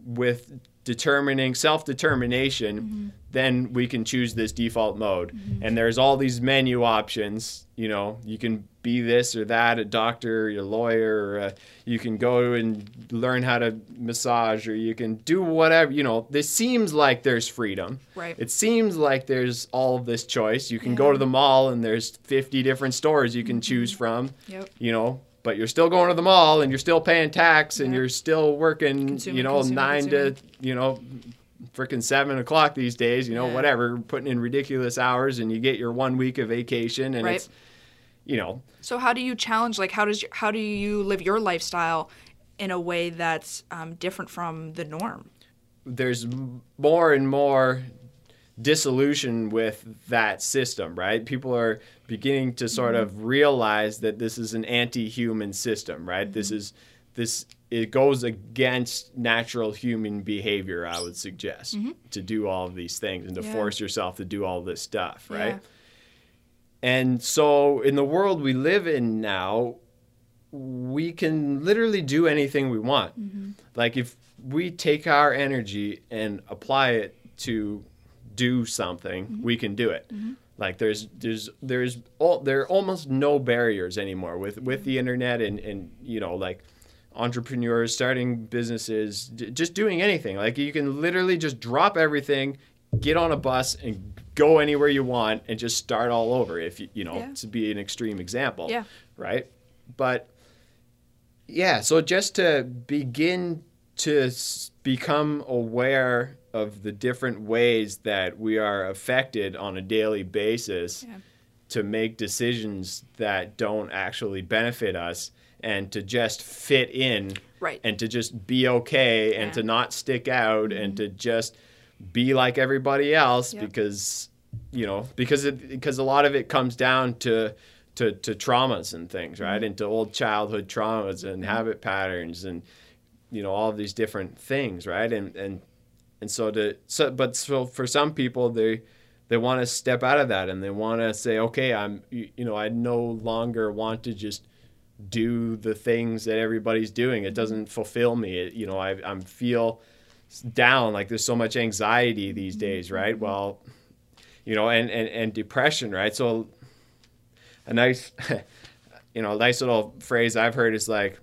with determining self-determination mm-hmm. then we can choose this default mode. Mm-hmm. And there's all these menu options you know you can be this or that a doctor a lawyer or a, you can go and learn how to massage or you can do whatever you know this seems like there's freedom. Right. it seems like there's all of this choice. You can go to the mall and there's 50 different stores you can mm-hmm. choose from Yep. you know but you're still going to the mall and you're still paying tax and Yeah. you're still working Consuming, you know consuming, nine consuming. to you know freaking seven o'clock these days you know Yeah. whatever putting in ridiculous hours and you get your one week of vacation and Right. it's you know So how do you challenge like how does you, how do you live your lifestyle in a way that's um, different from the norm? there's more and more dissolution with that system, right? People are beginning to sort mm-hmm. of realize that this is an anti-human system, right? This mm-hmm. is this it goes against natural human behavior, I would suggest, mm-hmm. to do all of these things and to Yeah. force yourself to do all this stuff, right? Yeah. And so in the world we live in now, we can literally do anything we want. Like if we take our energy and apply it to do something, we can do it. Like there's there's there's all, there are almost no barriers anymore with with the internet and and you know like entrepreneurs starting businesses d- just doing anything like you can literally just drop everything get on a bus and go anywhere you want and just start all over if you you know Yeah. to be an extreme example Yeah. right but yeah so just to begin to become aware of the different ways that we are affected on a daily basis Yeah. to make decisions that don't actually benefit us and to just fit in Right. and to just be okay and to not stick out and to just be like everybody else Yep. because you know because it because a lot of it comes down to to, to traumas and things right Mm-hmm. into old childhood traumas and habit patterns and you know all of these different things right? And and and so to so but so for some people they they want to step out of that and they want to say okay i'm you, you know i no longer want to just do the things that everybody's doing. It doesn't mm-hmm. fulfill me. It, you know i i'm feel down like there's so much anxiety these mm-hmm. days right? Well you know and and, and depression right? So a nice you know a nice little phrase i've heard is like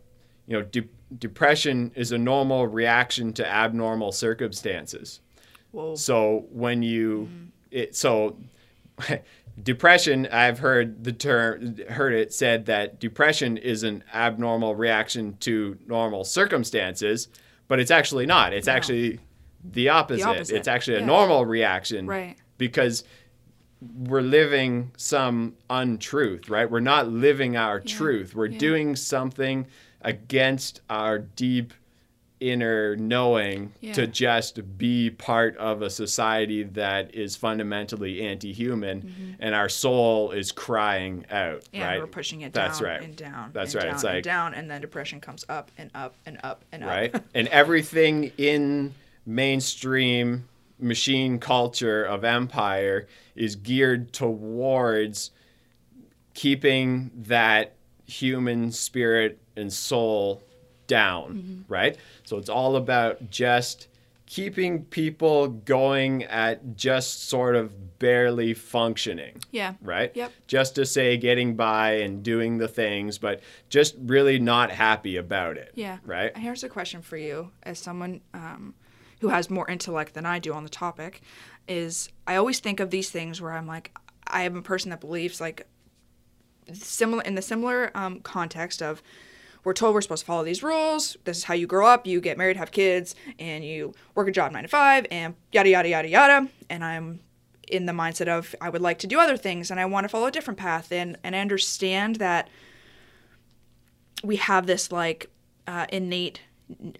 you know de- depression is a normal reaction to abnormal circumstances Whoa. so when you mm-hmm. it so depression I've heard the term heard it said that depression is an abnormal reaction to normal circumstances, but it's actually not. It's No. actually the opposite. opposite. It's actually a normal reaction Right. because we're living some untruth, right? We're not living our truth. We're Yeah. doing something against our deep inner knowing Yeah. to just be part of a society that is fundamentally anti-human mm-hmm. and our soul is crying out and right we're pushing it That's down right. and down. That's and right. Down It's and like- down, and then depression comes up and up and up and up. right? and everything in mainstream machine culture of empire is geared towards keeping that human spirit and soul down, right? So it's all about just keeping people going at just sort of barely functioning yeah. right? Yep. Just to say getting by and doing the things, but just really not happy about it. Yeah. Right? Here's a question for you, as someone um, who has more intellect than I do on the topic. Is I always think of these things where I'm like, I am a person that believes like similar in the similar um, context of we're told we're supposed to follow these rules. This is how you grow up. You get married, have kids, and you work a job nine to five, and yada yada yada yada. And I'm in the mindset of I would like to do other things, and I want to follow a different path, and and I understand that we have this like uh, innate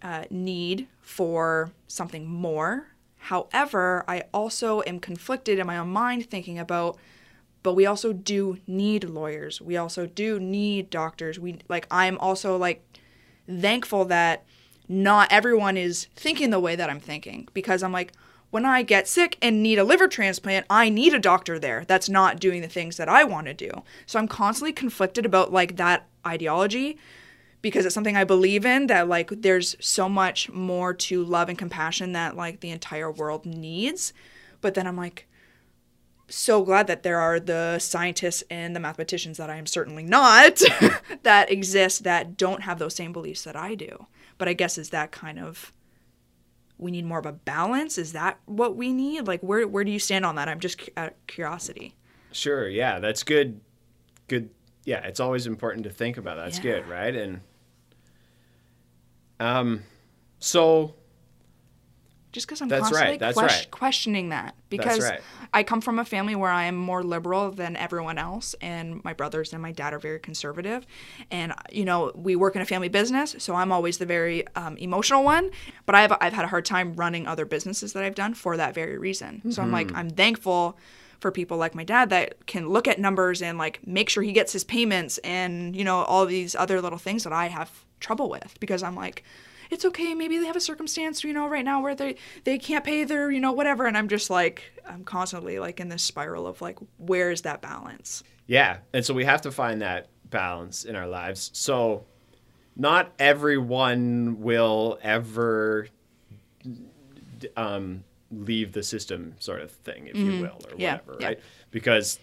uh, need for something more. However, I also am conflicted in my own mind thinking about, but we also do need lawyers. We also do need doctors. We like I'm also like thankful that not everyone is thinking the way that I'm thinking because I'm like when I get sick and need a liver transplant, I need a doctor there that's not doing the things that I want to do. So I'm constantly conflicted about like that ideology because it's something I believe in that like there's so much more to love and compassion that like the entire world needs. But then I'm like so glad that there are the scientists and the mathematicians that I am certainly not that exist that don't have those same beliefs that I do. But I guess is that kind of we need more of a balance? Is that what we need? Like where where do you stand on that? I'm just out of curiosity. Sure. Yeah. That's good. Good. Yeah. It's always important to think about. That's Yeah. good. Right. And, um, so just because I'm That's constantly right, ques- right. questioning that because right. I come from a family where I am more liberal than everyone else, and my brothers and my dad are very conservative, and you know we work in a family business, so I'm always the very um, emotional one. But I've I've had a hard time running other businesses that I've done for that very reason. So I'm Mm-hmm. like I'm thankful for people like my dad that can look at numbers and like make sure he gets his payments and you know all these other little things that I have trouble with because I'm like it's okay maybe they have a circumstance you know right now where they they can't pay their you know whatever and i'm just like i'm constantly like in this spiral of like where is that balance Yeah. And so we have to find that balance in our lives. So not everyone will ever um, leave the system, sort of thing, if you will, or Mm-hmm. Yeah, whatever, yeah. right? Because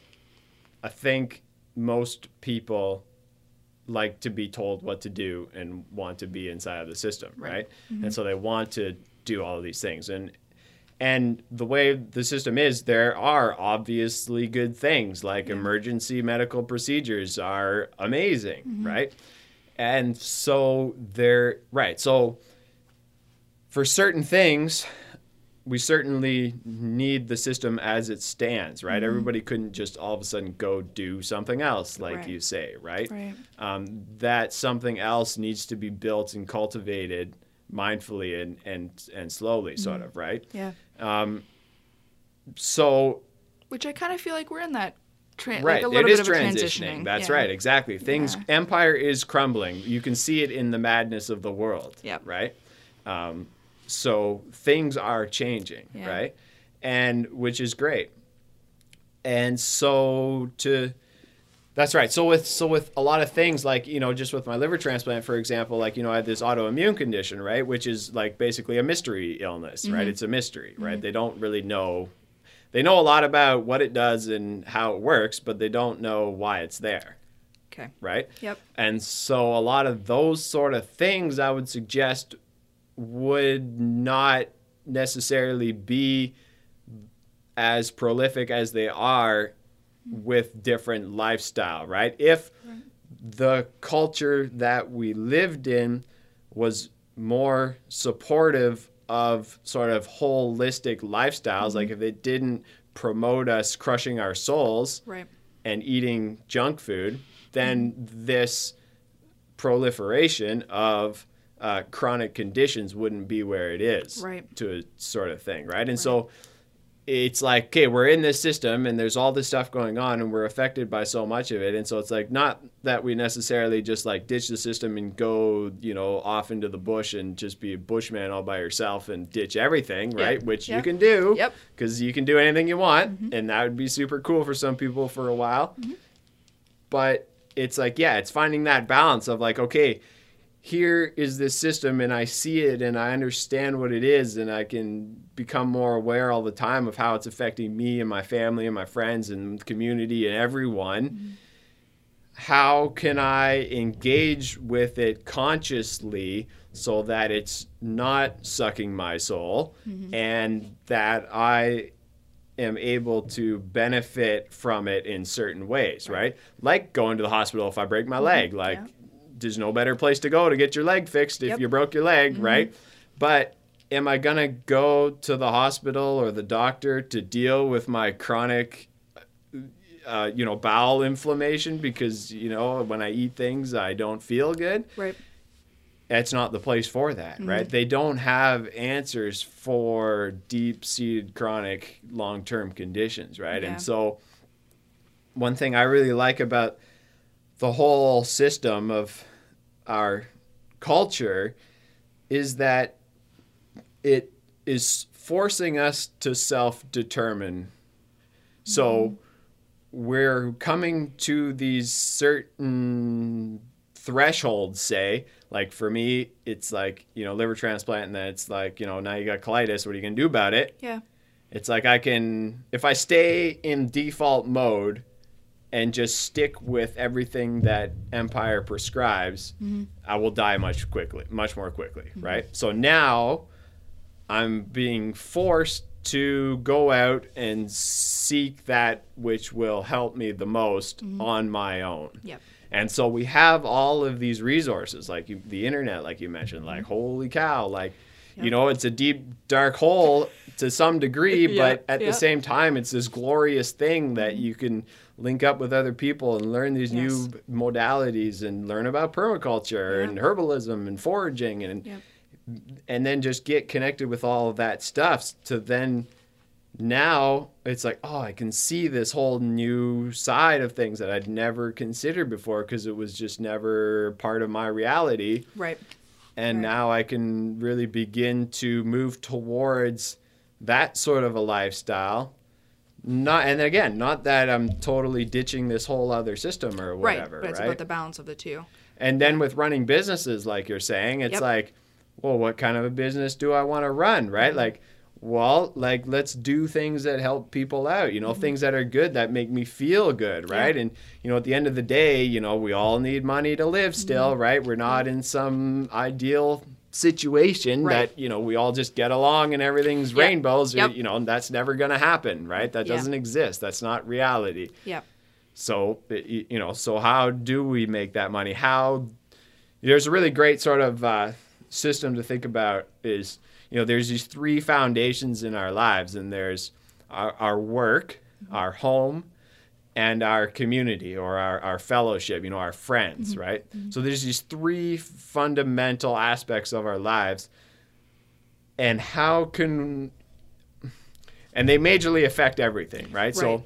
I think most people like to be told what to do and want to be inside of the system, right? Mm-hmm. And so they want to do all of these things. And and the way the system is, there are obviously good things like emergency medical procedures are amazing, right? And so they're right. So for certain things, we certainly need the system as it stands, right? Everybody couldn't just all of a sudden go do something else, like Right. you say, right? Right. Um, that something else needs to be built and cultivated mindfully and and and slowly, sort of, right? yeah Um, So which i kind of feel like we're in that tra- right, like a little it is transitioning. transitioning That's Yeah. right, exactly. Things Yeah. empire is crumbling. You can see it in the madness of the world. Yep. Right. Um, so things are changing, Yeah. right? And which is great. And so to that's right. So with so with a lot of things like you know just with my liver transplant for example, like you know I had this autoimmune condition, right, which is like basically a mystery illness, right? Mm-hmm. It's a mystery, right? They don't really know. They know a lot about what it does and how it works, but they don't know why it's there, okay right? Yep. And so a lot of those sort of things I would suggest would not necessarily be as prolific as they are with different lifestyle, right? If the culture that we lived in was more supportive of sort of holistic lifestyles, like mm-hmm. if it didn't promote us crushing our souls right. and eating junk food, then mm-hmm. this proliferation of uh, chronic conditions wouldn't be where it is Right. to a sort of thing right? And so it's like okay we're in this system and there's all this stuff going on and we're affected by so much of it. And so it's like not that we necessarily just like ditch the system and go you know off into the bush and just be a bushman all by yourself and ditch everything right? Which you can do Yep. because you can do anything you want and that would be super cool for some people for a while. But it's like yeah it's finding that balance of like okay here is this system and I see it and I understand what it is and I can become more aware all the time of how it's affecting me and my family and my friends and the community and everyone. How can I engage with it consciously so that it's not sucking my soul and that I am able to benefit from it in certain ways, right? Like going to the hospital if I break my mm-hmm. leg. Like Yeah. There's no better place to go to get your leg fixed if Yep. you broke your leg, mm-hmm. right? But am I going to go to the hospital or the doctor to deal with my chronic uh, uh, you know, bowel inflammation because, you know, when I eat things I don't feel good? Right. that's not the place for that, mm-hmm. right? They don't have answers for deep seated chronic long term conditions, right? Yeah. And so, one thing I really like about the whole system of our culture is that it is forcing us to self determine. So, mm-hmm. we're coming to these certain thresholds say like for me it's like you know liver transplant and then it's like you know now you got colitis what are you going to do about it Yeah. it's like i can if i stay in default mode and just stick with everything that empire prescribes mm-hmm. i will die much quickly much more quickly mm-hmm. right? So now i'm being forced to go out and seek that which will help me the most mm-hmm. on my own. Yep. and so we have all of these resources, like you, the internet, like you mentioned, like holy cow, like you know, it's a deep dark hole to some degree, Yeah, but at yeah. the same time, it's this glorious thing that you can link up with other people and learn these Yes. new modalities and learn about permaculture Yeah. and herbalism and foraging and Yep. and then just get connected with all of that stuff to then now it's like oh i can see this whole new side of things that i'd never considered before because it was just never part of my reality Right. and Right. now i can really begin to move towards that sort of a lifestyle not and again not that i'm totally ditching this whole other system or whatever right. But it's right about the balance of the two. and then with running businesses, like you're saying, it's Yep. like, well, what kind of a business do I want to run, right? Mm-hmm. Like, well, like let's do things that help people out, you know, mm-hmm. things that are good that make me feel good, right? And you know, at the end of the day, you know, we all need money to live mm-hmm. still, right? We're not in some ideal situation Right. that you know we all just get along and everything's Yep. rainbows Yep. you know and that's never going to happen right that doesn't exist that's not reality Yep. so you know, so how do we make that money? How there's a really great sort of uh, system to think about is you know there's these three foundations in our lives, and there's our, our work, our home, and our community or our, our fellowship. You know, our friends, mm-hmm. right? Mm-hmm. So there's these three fundamental aspects of our lives, and how can and they majorly affect everything, right? Right. So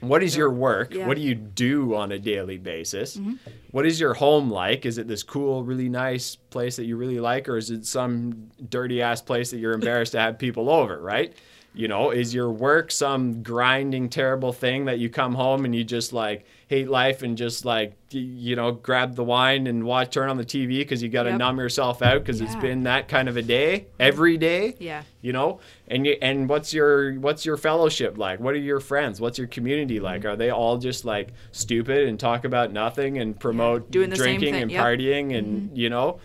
what is your work? Yeah. What do you do on a daily basis? Mm-hmm. What is your home like? Is it this cool, really nice place that you really like, or is it some dirty ass place that you're embarrassed to have people over, right? You know, is your work some grinding, terrible thing that you come home and you just like hate life and just like, you know, grab the wine and watch, turn on the TV because you got to Yep. numb yourself out because it's been that kind of a day every day? Yeah. you know and you, and what's your what's your fellowship like what are your friends what's your community Mm-hmm. like are they all just like stupid and talk about nothing and promote doing the same drinking and yep. Mm-hmm. partying and you know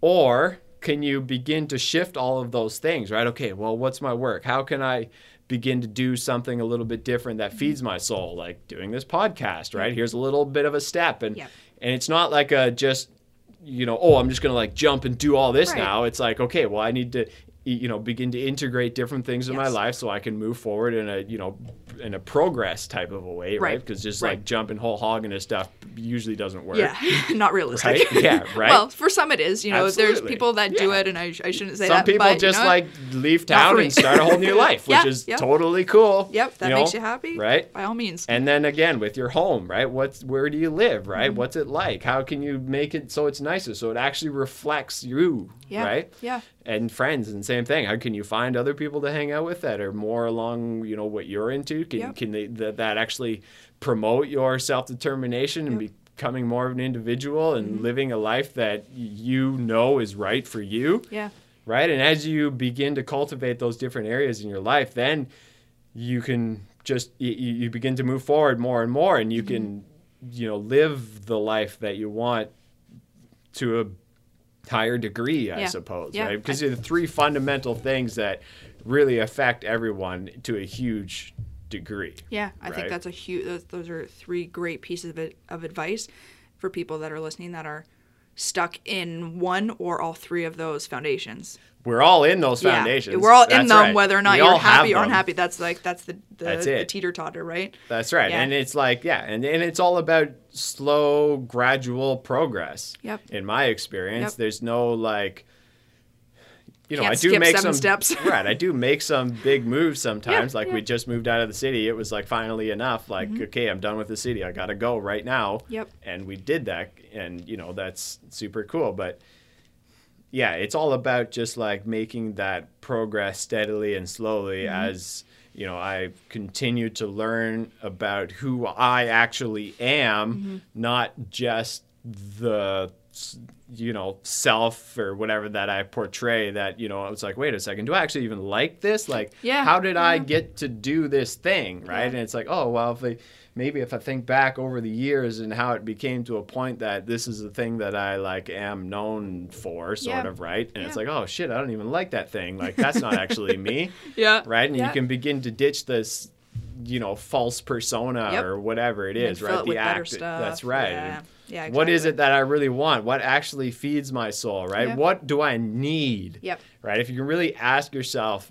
or can you begin to shift all of those things right okay well what's my work how can i begin to do something a little bit different Mm-hmm. that feeds my soul like doing this podcast right here's a little bit of a step and Yep. and it's not like a just you know oh i'm just gonna like jump and do all this Right. now it's like okay well i need to you know begin to integrate different things in my life so I can move forward in a you know in a progress type of a way, right? Right. Because just Right. like jumping whole hog into stuff usually doesn't work. Yeah, not realistic. Right? Yeah, right. well, for some it is. You know, there's people that do Yeah. it, and I, I shouldn't say that. Some people but, you just know, like leave town and start a whole new life, which Yeah, is yeah. totally cool. Yep, that you makes know, you happy. right? By all means. And then again with your home, right? What's where do you live, right? Mm-hmm. What's it like? How can you make it so it's nicer, so it actually reflects you, yeah. right? Yeah. And friends, and same thing. How can you find other people to hang out with that are more along, you know, what you're into? Can Yep. can they that, that actually promote your self determination and Yep. becoming more of an individual and living a life that you know is right for you? Yeah. right? And as you begin to cultivate those different areas in your life, then you can just you, you begin to move forward more and more, and you Mm-hmm. can you know live the life that you want to a higher degree, I Yeah. suppose, Yeah. right? Because the three fundamental things that really affect everyone to a huge degree. Yeah, I Right. think that's a huge. Those, those are three great pieces of, of advice for people that are listening that are stuck in one or all three of those foundations. We're all in those Yeah, foundations. we're all in them, right. whether or not We you're happy or unhappy. That's like that's the the, That's the teeter totter, right? That's right. Yeah. And it's like, yeah, and, and it's all about slow, gradual progress. Yep. In my experience, Yep. there's no like, you know, Can't I do make seven some steps. right. I do make some big moves sometimes. like yeah. we just moved out of the city. It was like finally enough. Like, okay, I'm done with the city. I got to go right now. Mm-hmm. Yep. And we did that, and you know that's super cool. But yeah, it's all about just like making that progress steadily and slowly Mm-hmm. as you know I continue to learn about who I actually am, Mm-hmm. not just the you know self or whatever that I portray. That you know I was like, wait a second, do I actually even like this? Like, Yeah, how did I get to do this thing, right? Yeah. And it's like, oh well, if I, maybe if I think back over the years and how it became to a point that this is the thing that I like am known for, sort Yeah. of, right? And it's like, oh shit, I don't even like that thing. Like that's not actually me, Yeah. right? And Yeah. you can begin to ditch this, you know, false persona Yep. or whatever it is And is, fill right? with act stuff. that's right. Yeah. And What is it that I really want? What actually feeds my soul, right? Yeah. What do I need? Yep. right? If you can really ask yourself,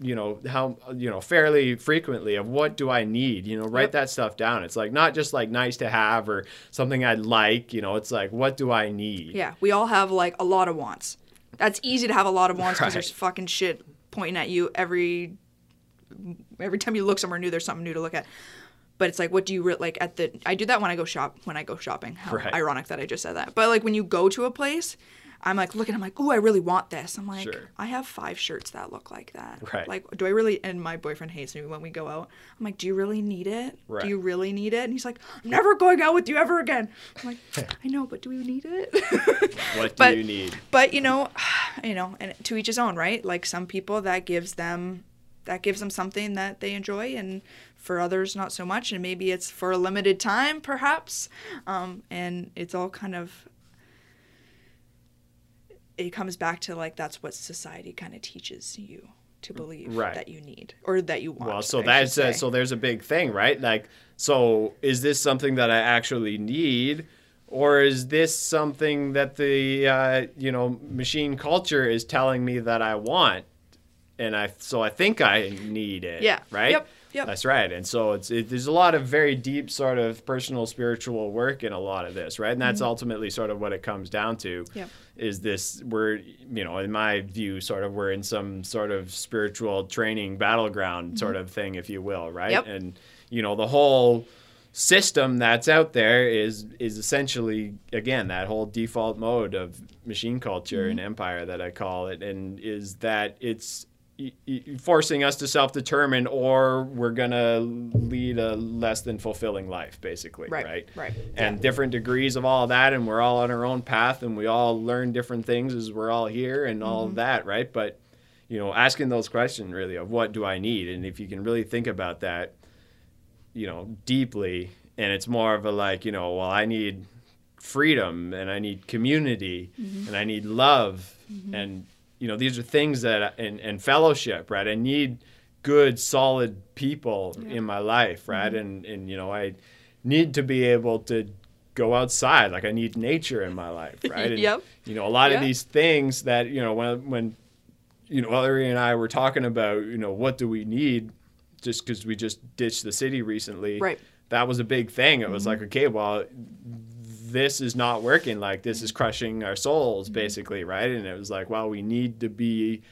you know, how, you know, fairly frequently of what do I need, you know, write Yep. that stuff down. It's like not just like nice to have or something I'd like, you know, it's like, what do I need? Yeah, we all have like a lot of wants. That's easy to have a lot of wants because Right. there's fucking shit pointing at you every every time you look somewhere new. There's something new to look at. But it's like, what do you re- like at the? I do that when I go shop when I go shopping. How Right. ironic that I just said that. But like when you go to a place, I'm like looking. I'm like, oh, I really want this. I'm like, Sure. I have five shirts that look like that. Right. Like, do I really? And my boyfriend hates me when we go out. I'm like, do you really need it? Right. Do you really need it? And he's like, I'm never going out with you ever again. I'm like, I know, but do we need it? What do But- you need? but you know you know and to each his own right like some people that gives them that gives them something that they enjoy and for others not so much and maybe it's for a limited time perhaps um, and it's all kind of it comes back to like that's what society kind of teaches you to believe Right. that you need or that you want Well, so I that's uh, so there's a big thing, right? Like, so is this something that I actually need, or is this something that the uh, you know machine culture is telling me that I want, and I so I think I need it. Yeah. Right. Yep. Yep. That's right. And so it's it, there's a lot of very deep sort of personal spiritual work in a lot of this, right? And that's ultimately sort of what it comes down to. Mm-hmm. Yep. Is this we're you know in my view sort of we're in some sort of spiritual training battleground sort of thing, if you will, right? Mm-hmm. Yep. And you know the whole system that's out there is is essentially again that whole default mode of machine culture and empire that I call it, and is that it's forcing us to self-determine or we're gonna lead a less than fulfilling life basically Right, right right. and different degrees of all that and we're all on our own path and we all learn different things as we're all here and all Mm-hmm. that right but you know asking those questions really of what do i need and if you can really think about that you know deeply and it's more of a like you know well i need freedom and i need community Mm-hmm. and i need love and you know these are things that and, and fellowship right i need good solid people in my life right Mm-hmm. and and you know i need to be able to go outside like i need nature in my life right and, Yep. you know a lot Yeah. of these things that you know when when you know, Ellery and I were talking about, you know, what do we need just because we just ditched the city recently. Right. That was a big thing. It was like, okay, well, this is not working. Like, this is mm-hmm. crushing our souls, mm-hmm. basically, right? And it was like, well, we need to be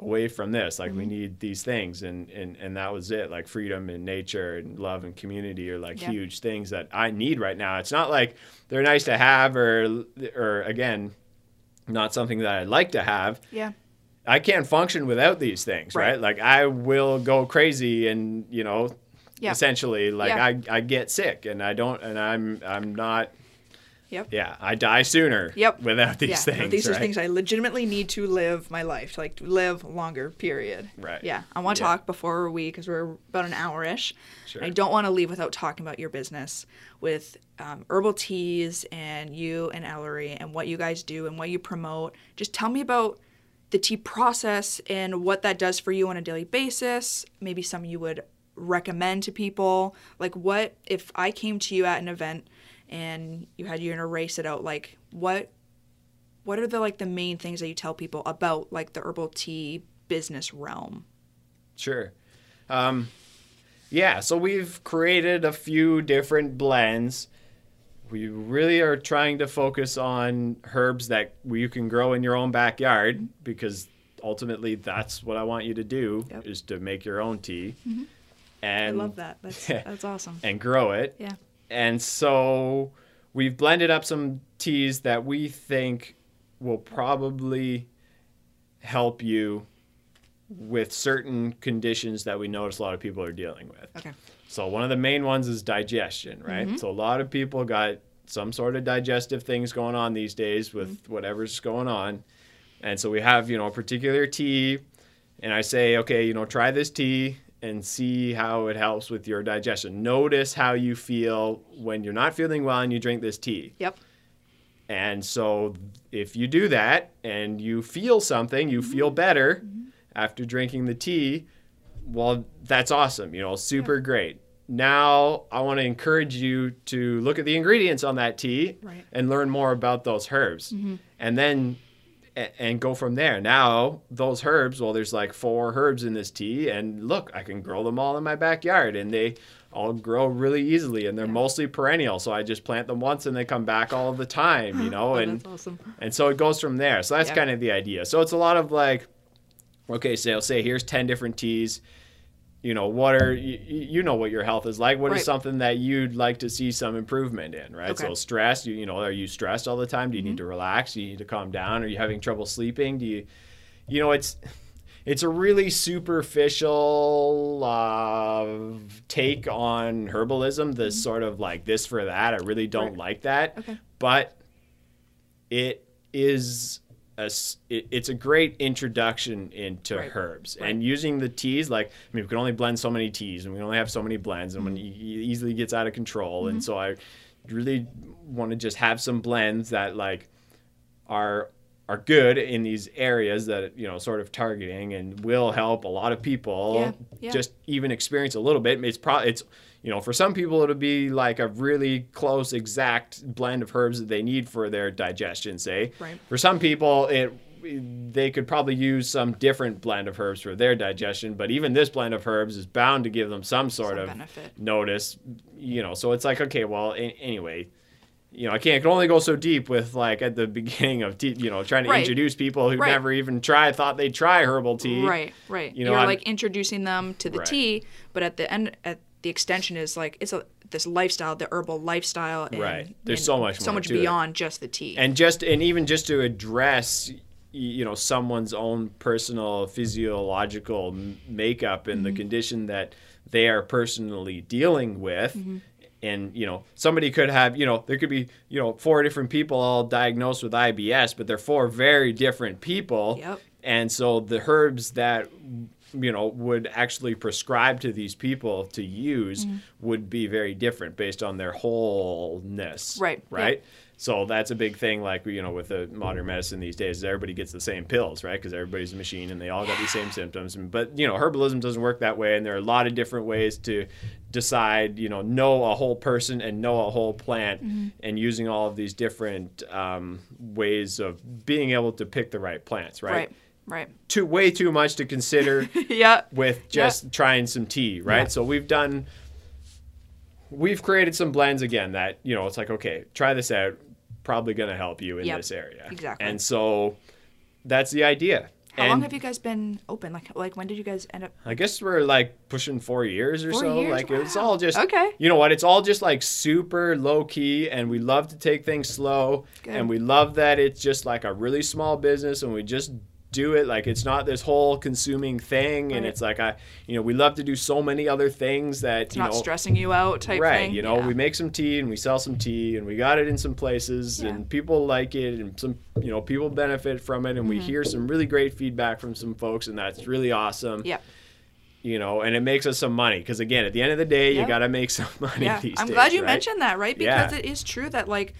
away from this like we mm-hmm. need these things and and and that was it like freedom and nature and love and community are like Yeah. huge things that i need right now it's not like they're nice to have or or again not something that i'd like to have Yeah. i can't function without these things Right. right, like i will go crazy and you know Yeah. essentially like Yeah. i i get sick and i don't and i'm i'm not Yep. yeah i die sooner Yep. without these yeah. things these are things I legitimately need to live my life, to, like live longer. Period. Right. Yeah. I want to Yeah. talk before we, because we're about an hour ish. Sure. I don't want to leave without talking about your business with um, herbal teas and you and Ellery and what you guys do and what you promote. Just tell me about the tea process and what that does for you on a daily basis. Maybe some you would recommend to people. Like, what if I came to you at an event and you had you to race it out? Like, what what are the like the main things that you tell people about like the herbal tea business realm? Sure. Um, yeah, so we've created a few different blends. We really are trying to focus on herbs that you can grow in your own backyard because ultimately that's what I want you to do Yep. is to make your own tea. I And love that. That's that's awesome. and grow it. Yeah. And so we've blended up some teas that we think will probably help you with certain conditions that we notice a lot of people are dealing with. Okay. So one of the main ones is digestion, right? Mm-hmm. So a lot of people got some sort of digestive things going on these days mm-hmm. with whatever's going on. And so we have, you know, a particular tea and I say, okay, you know, try this tea and see how it helps with your digestion. Notice how you feel when you're not feeling well and you drink this tea. Yep. And so if you do that and you feel something, you mm-hmm. feel better mm-hmm. after drinking the tea, well, that's awesome, you know, super great. Now, I want to encourage you to look at the ingredients on that tea Right. and learn more about those herbs. Mm-hmm. And then and go from there. Now, those herbs, well, there's like four herbs in this tea, and look, I can grow them all in my backyard, and they all grow really easily, and they're mostly perennial. So I just plant them once, and they come back all the time, you know, Oh, and that's awesome. and so it goes from there. So that's Yeah. kind of the idea. So it's a lot of like, okay, so I'll say here's ten different teas. You know what are you, you know what your health is like? What is Right. something that you'd like to see some improvement in, right? Okay. Mm-hmm. So stress, you, you know, are you stressed all the time? Do you need to relax? Do you need to calm down? Are you having trouble sleeping? Do you, you know, it's it's a really superficial uh, take on herbalism. This sort of like this for that. I really don't Mm-hmm. Right. like that. Okay. But it is a, it- it's a great introduction into Right. herbs Right. and using the teas like i mean we can only blend so many teas and we only have so many blends and when Mm-hmm. it e- easily gets out of control and so i really want to just have some blends that like are are good in these areas that you know sort of targeting and will help a lot of people Yeah, yeah. just even experience a little bit it's probably it's you know for some people it'll be like a really close exact blend of herbs that they need for their digestion say Right. for some people it they could probably use some different blend of herbs for their digestion but even this blend of herbs is bound to give them some sort Some of benefit. notice you know so it's like okay well a- anyway you know, I can't I can only go so deep with like at the beginning of tea, you know, trying to Right. introduce people who Right. never even tried, thought they'd try herbal tea. Right, right. You know, You're I'm- like introducing them to the Right. tea, but at the end, at the extension is like it's a this lifestyle, the herbal lifestyle. And, Right. There's so much so more much to it. beyond just the tea. And just and even just to address you know someone's own personal physiological m- makeup and Mm-hmm. the condition that they are personally dealing with Mm-hmm. and you know somebody could have you know there could be you know four different people all diagnosed with IBS but they're four very different people Yep. and so the herbs that you know would actually prescribe to these people to use Mm-hmm. would be very different based on their wholeness Right, yeah. right so that's a big thing like you know with the modern medicine these days is everybody gets the same pills right because everybody's a machine and they all got these same symptoms but you know herbalism doesn't work that way and there are a lot of different ways to decide you know know a whole person and know a whole plant Mm-hmm. and using all of these different um, ways of being able to pick the right plants right, Right. Right. too way too much to consider Yeah. with just trying some tea, right? Yeah. So we've done we've created some blends again that, you know, it's like, okay, try this out, probably going to help you in Yep, this area. exactly. And so that's the idea. How and long have you guys been open? Like, like when did you guys end up? I guess we're like pushing 4 years or Four so. years? Like it's all just Okay. You know what? It's all just like super low key and we love to take things slow Good. and we love that it's just like a really small business and we just do it like it's not this whole consuming thing and it's like I you know we love to do so many other things that It's you not know stressing you out type right thing. you know Yeah. we make some tea and we sell some tea and we got it in some places Yeah. and people like it and some you know people benefit from it and Mm-hmm. we hear some really great feedback from some folks and that's really awesome Yeah. you know and it makes us some money because again at the end of the day you got to make some money Yeah. these I'm days, glad you right? mentioned that, right? Yeah. Because it is true that like,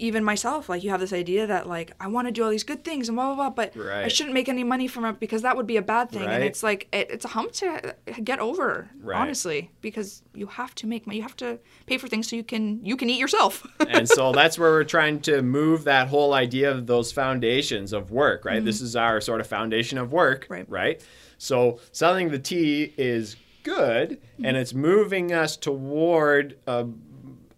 even myself like you have this idea that like I want to do all these good things and blah blah blah, but I shouldn't make any money from it because that would be a bad thing, and it's like it, it's a hump to get over, Right. honestly, because you have to make money, you have to pay for things so you can you can eat yourself. and so that's where we're trying to move that whole idea of those foundations of work, right? This is our sort of foundation of work, Mm-hmm. Right. So selling the tea is good, and it's moving us toward uh,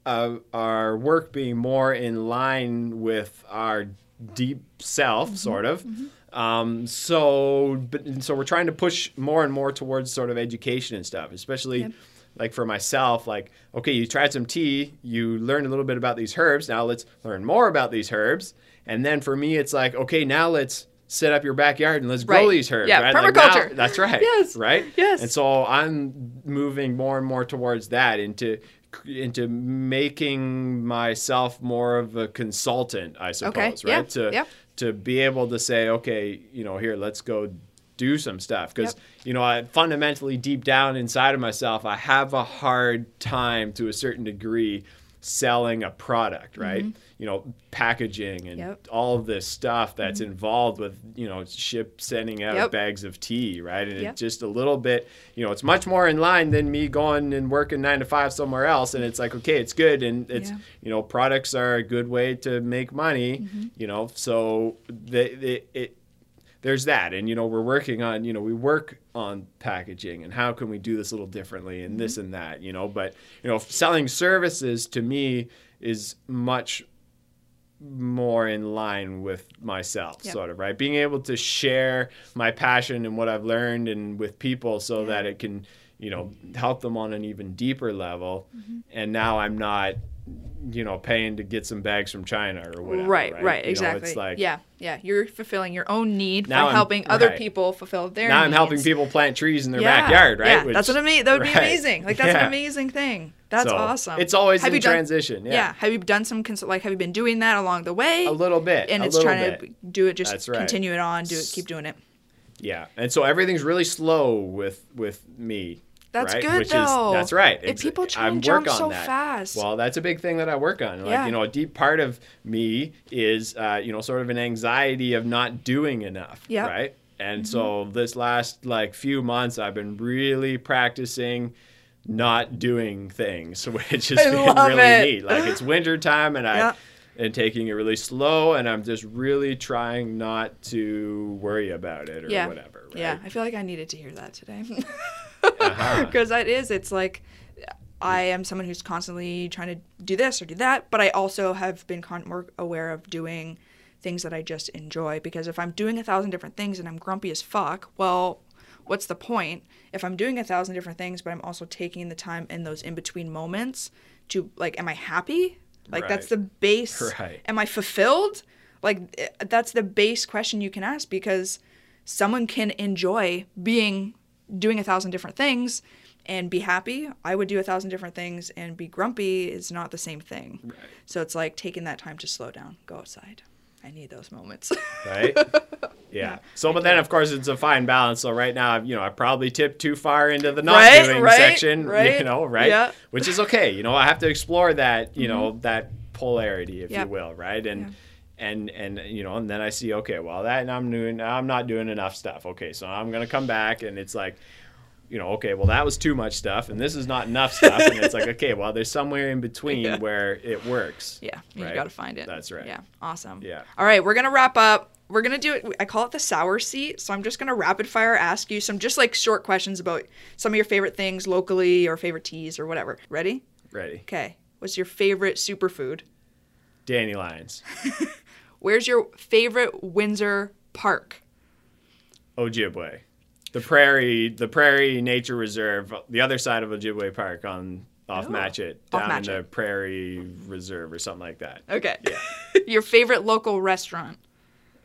uh, our work being more in line with our deep self, Mm-hmm. sort of. Um, so, but, so we're trying to push more and more towards sort of education and stuff, especially Yep. like for myself. Like, okay, you tried some tea, you learned a little bit about these herbs. Now let's learn more about these herbs. And then for me, it's like, okay, now let's set up your backyard and let's grow these herbs. Yeah, right? Like permaculture. that's right. Yes. Right. Yes. And so I'm moving more and more towards that into into making myself more of a consultant, I suppose, yeah, right? To yeah. to be able to say, okay, you know, here, let's go do some stuff because Yep. you know, I fundamentally deep down inside of myself, I have a hard time to a certain degree selling a product, right? Mm-hmm. You know, packaging and Mm-hmm. Yep. Mm-hmm. all of this stuff that's involved with, you know, ship sending out Yep. bags of tea, right? And Yep. it's just a little bit, you know, it's much more in line than me going and working nine to five somewhere else. And it's like, okay, it's good. And it's, Yeah. you know, products are a good way to make money, Mm-hmm. you know, so the, the, it, there's that and you know we're working on you know we work on packaging and how can we do this a little differently and this and that you know but you know selling services to me is much more in line with myself Yep. sort of right being able to share my passion and what i've learned and with people so Yeah. that it can you know help them on an even deeper level Mm-hmm. and now i'm not you know paying to get some bags from china or whatever right, right, right, You know, exactly. it's like yeah, yeah. You're fulfilling your own need by I'm- helping other right. people fulfill their now I'm helping people plant trees in their Yeah, backyard, right? Yeah, Which- that's what I mean. That would be amazing. Like that's Yeah. an amazing thing. That's So, awesome. It's always Have in you done- transition. Yeah. Have you done some cons- like have you been doing that along the way? A little bit. and it's trying bit. to do it. Just right. continue it on. Do it. Keep doing it. Yeah. And so everything's really slow with with me. That's right? good, Which though. Is, that's right. If Ex- people try I and work jump so that. fast. Well, that's a big thing that I work on. Like, Yeah. you know, a deep part of me is, uh, you know, sort of an anxiety of not doing enough. Yep. Right. And so this last like few months, I've been really practicing not doing things, which has I been really it. neat. Like it's winter time and I Yeah. and taking it really slow and I'm just really trying not to worry about it or yeah. whatever. Right? Yeah. I feel like I needed to hear that today. Uh-huh. because that is it's like i am someone who's constantly trying to do this or do that but i also have been con- more aware of doing things that i just enjoy because if i'm doing a thousand different things and i'm grumpy as fuck well what's the point if i'm doing a thousand different things but i'm also taking the time in those in between moments to like am i happy like that's the base Right. am i fulfilled like eh, that's the base question you can ask because someone can enjoy being doing a thousand different things and be happy. I would do a thousand different things and be grumpy is not the same thing. Right. So it's like taking that time to slow down, go outside. I need those moments. right? Yeah. So, but then of course it's a fine balance. So right now, you know, I probably tipped too far into the not Right, doing right, section, right. you know, right? Yeah. Mm-hmm. Which is okay. You know, I have to explore that, you know, that polarity, if Yeah. you will, right? And Yeah. And and you know, and then I see, okay, well, that and I'm doing, I'm not doing enough stuff. Okay, so I'm gonna come back, and it's like. You know, okay, well, that was too much stuff, and this is not enough stuff, and it's like, okay, well, there's somewhere in between Yeah. where it works. yeah, you Right? got to find it. That's right. Yeah, awesome. Yeah. All right, we're going to wrap up. we're gonna do it. I call it the sour seat. So I'm just gonna rapid fire ask you some just like short questions about some of your favorite things locally or favorite teas or whatever. Ready? Ready. Okay. What's your favorite superfood? Dandelions. Where's your favorite Windsor park? Ojibway. The Prairie, the Prairie Nature Reserve, the other side of Ojibway Park on off Oh. Matchett, Off down in the Prairie Reserve or something like that. Okay. Yeah. your favorite local restaurant?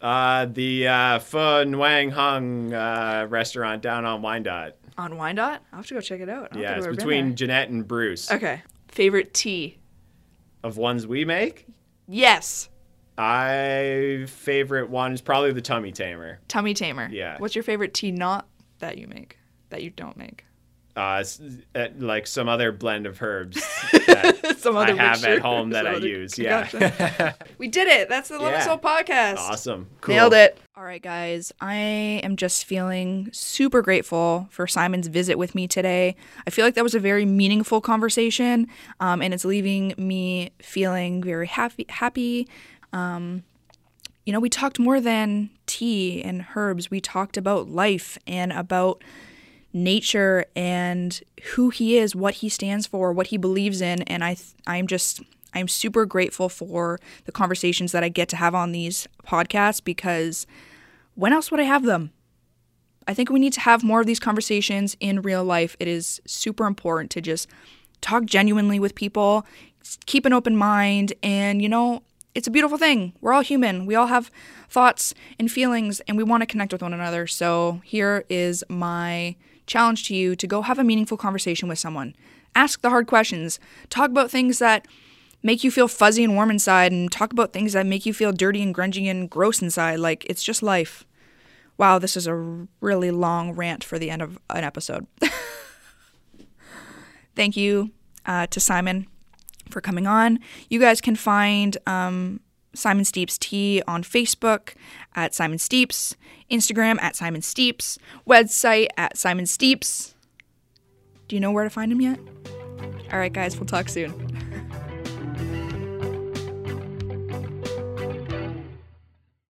Uh, the uh, Pho Nguyen Hung uh, restaurant down on Wyandotte. On Wyandotte? I'll have to go check it out. Yeah, it's I've ever been between Janette and Bruce. Okay. Favorite tea? Of ones we make, Yes. I favorite one is probably the Tummy Tamer. Tummy Tamer. Yeah. What's your favorite tea not that you make? That you don't make? Uh, uh, like some other blend of herbs that Some I other have mixture. at home that Some I use. Yeah. we did it. That's the Love Yeah. Soul podcast. awesome. Cool. Nailed it. All right, guys. I am just feeling super grateful for Simon's visit with me today. I feel like that was a very meaningful conversation, um, and it's leaving me feeling very happy. Happy. Um, you know, we talked more than tea and herbs. We talked about life and about nature and who he is, what he stands for, what he believes in, and I th- I'm just I'm super grateful for the conversations that I get to have on these podcasts because when else would I have them? I think we need to have more of these conversations in real life. It is super important to just talk genuinely with people, keep an open mind, and you know, it's a beautiful thing. We're all human. We all have thoughts and feelings, and we want to connect with one another. So, here is my challenge to you to go have a meaningful conversation with someone. Ask the hard questions. Talk about things that make you feel fuzzy and warm inside, and talk about things that make you feel dirty and grungy and gross inside. Like, it's just life. Wow, this is a really long rant for the end of an episode. Thank you uh, to Simon for coming on. You guys can find um, Simon Steeps Tea on Facebook at Simon Steeps, Instagram at Simon Steeps, website at Simon Steeps. Do you know where to find him yet? All right, guys, we'll talk soon.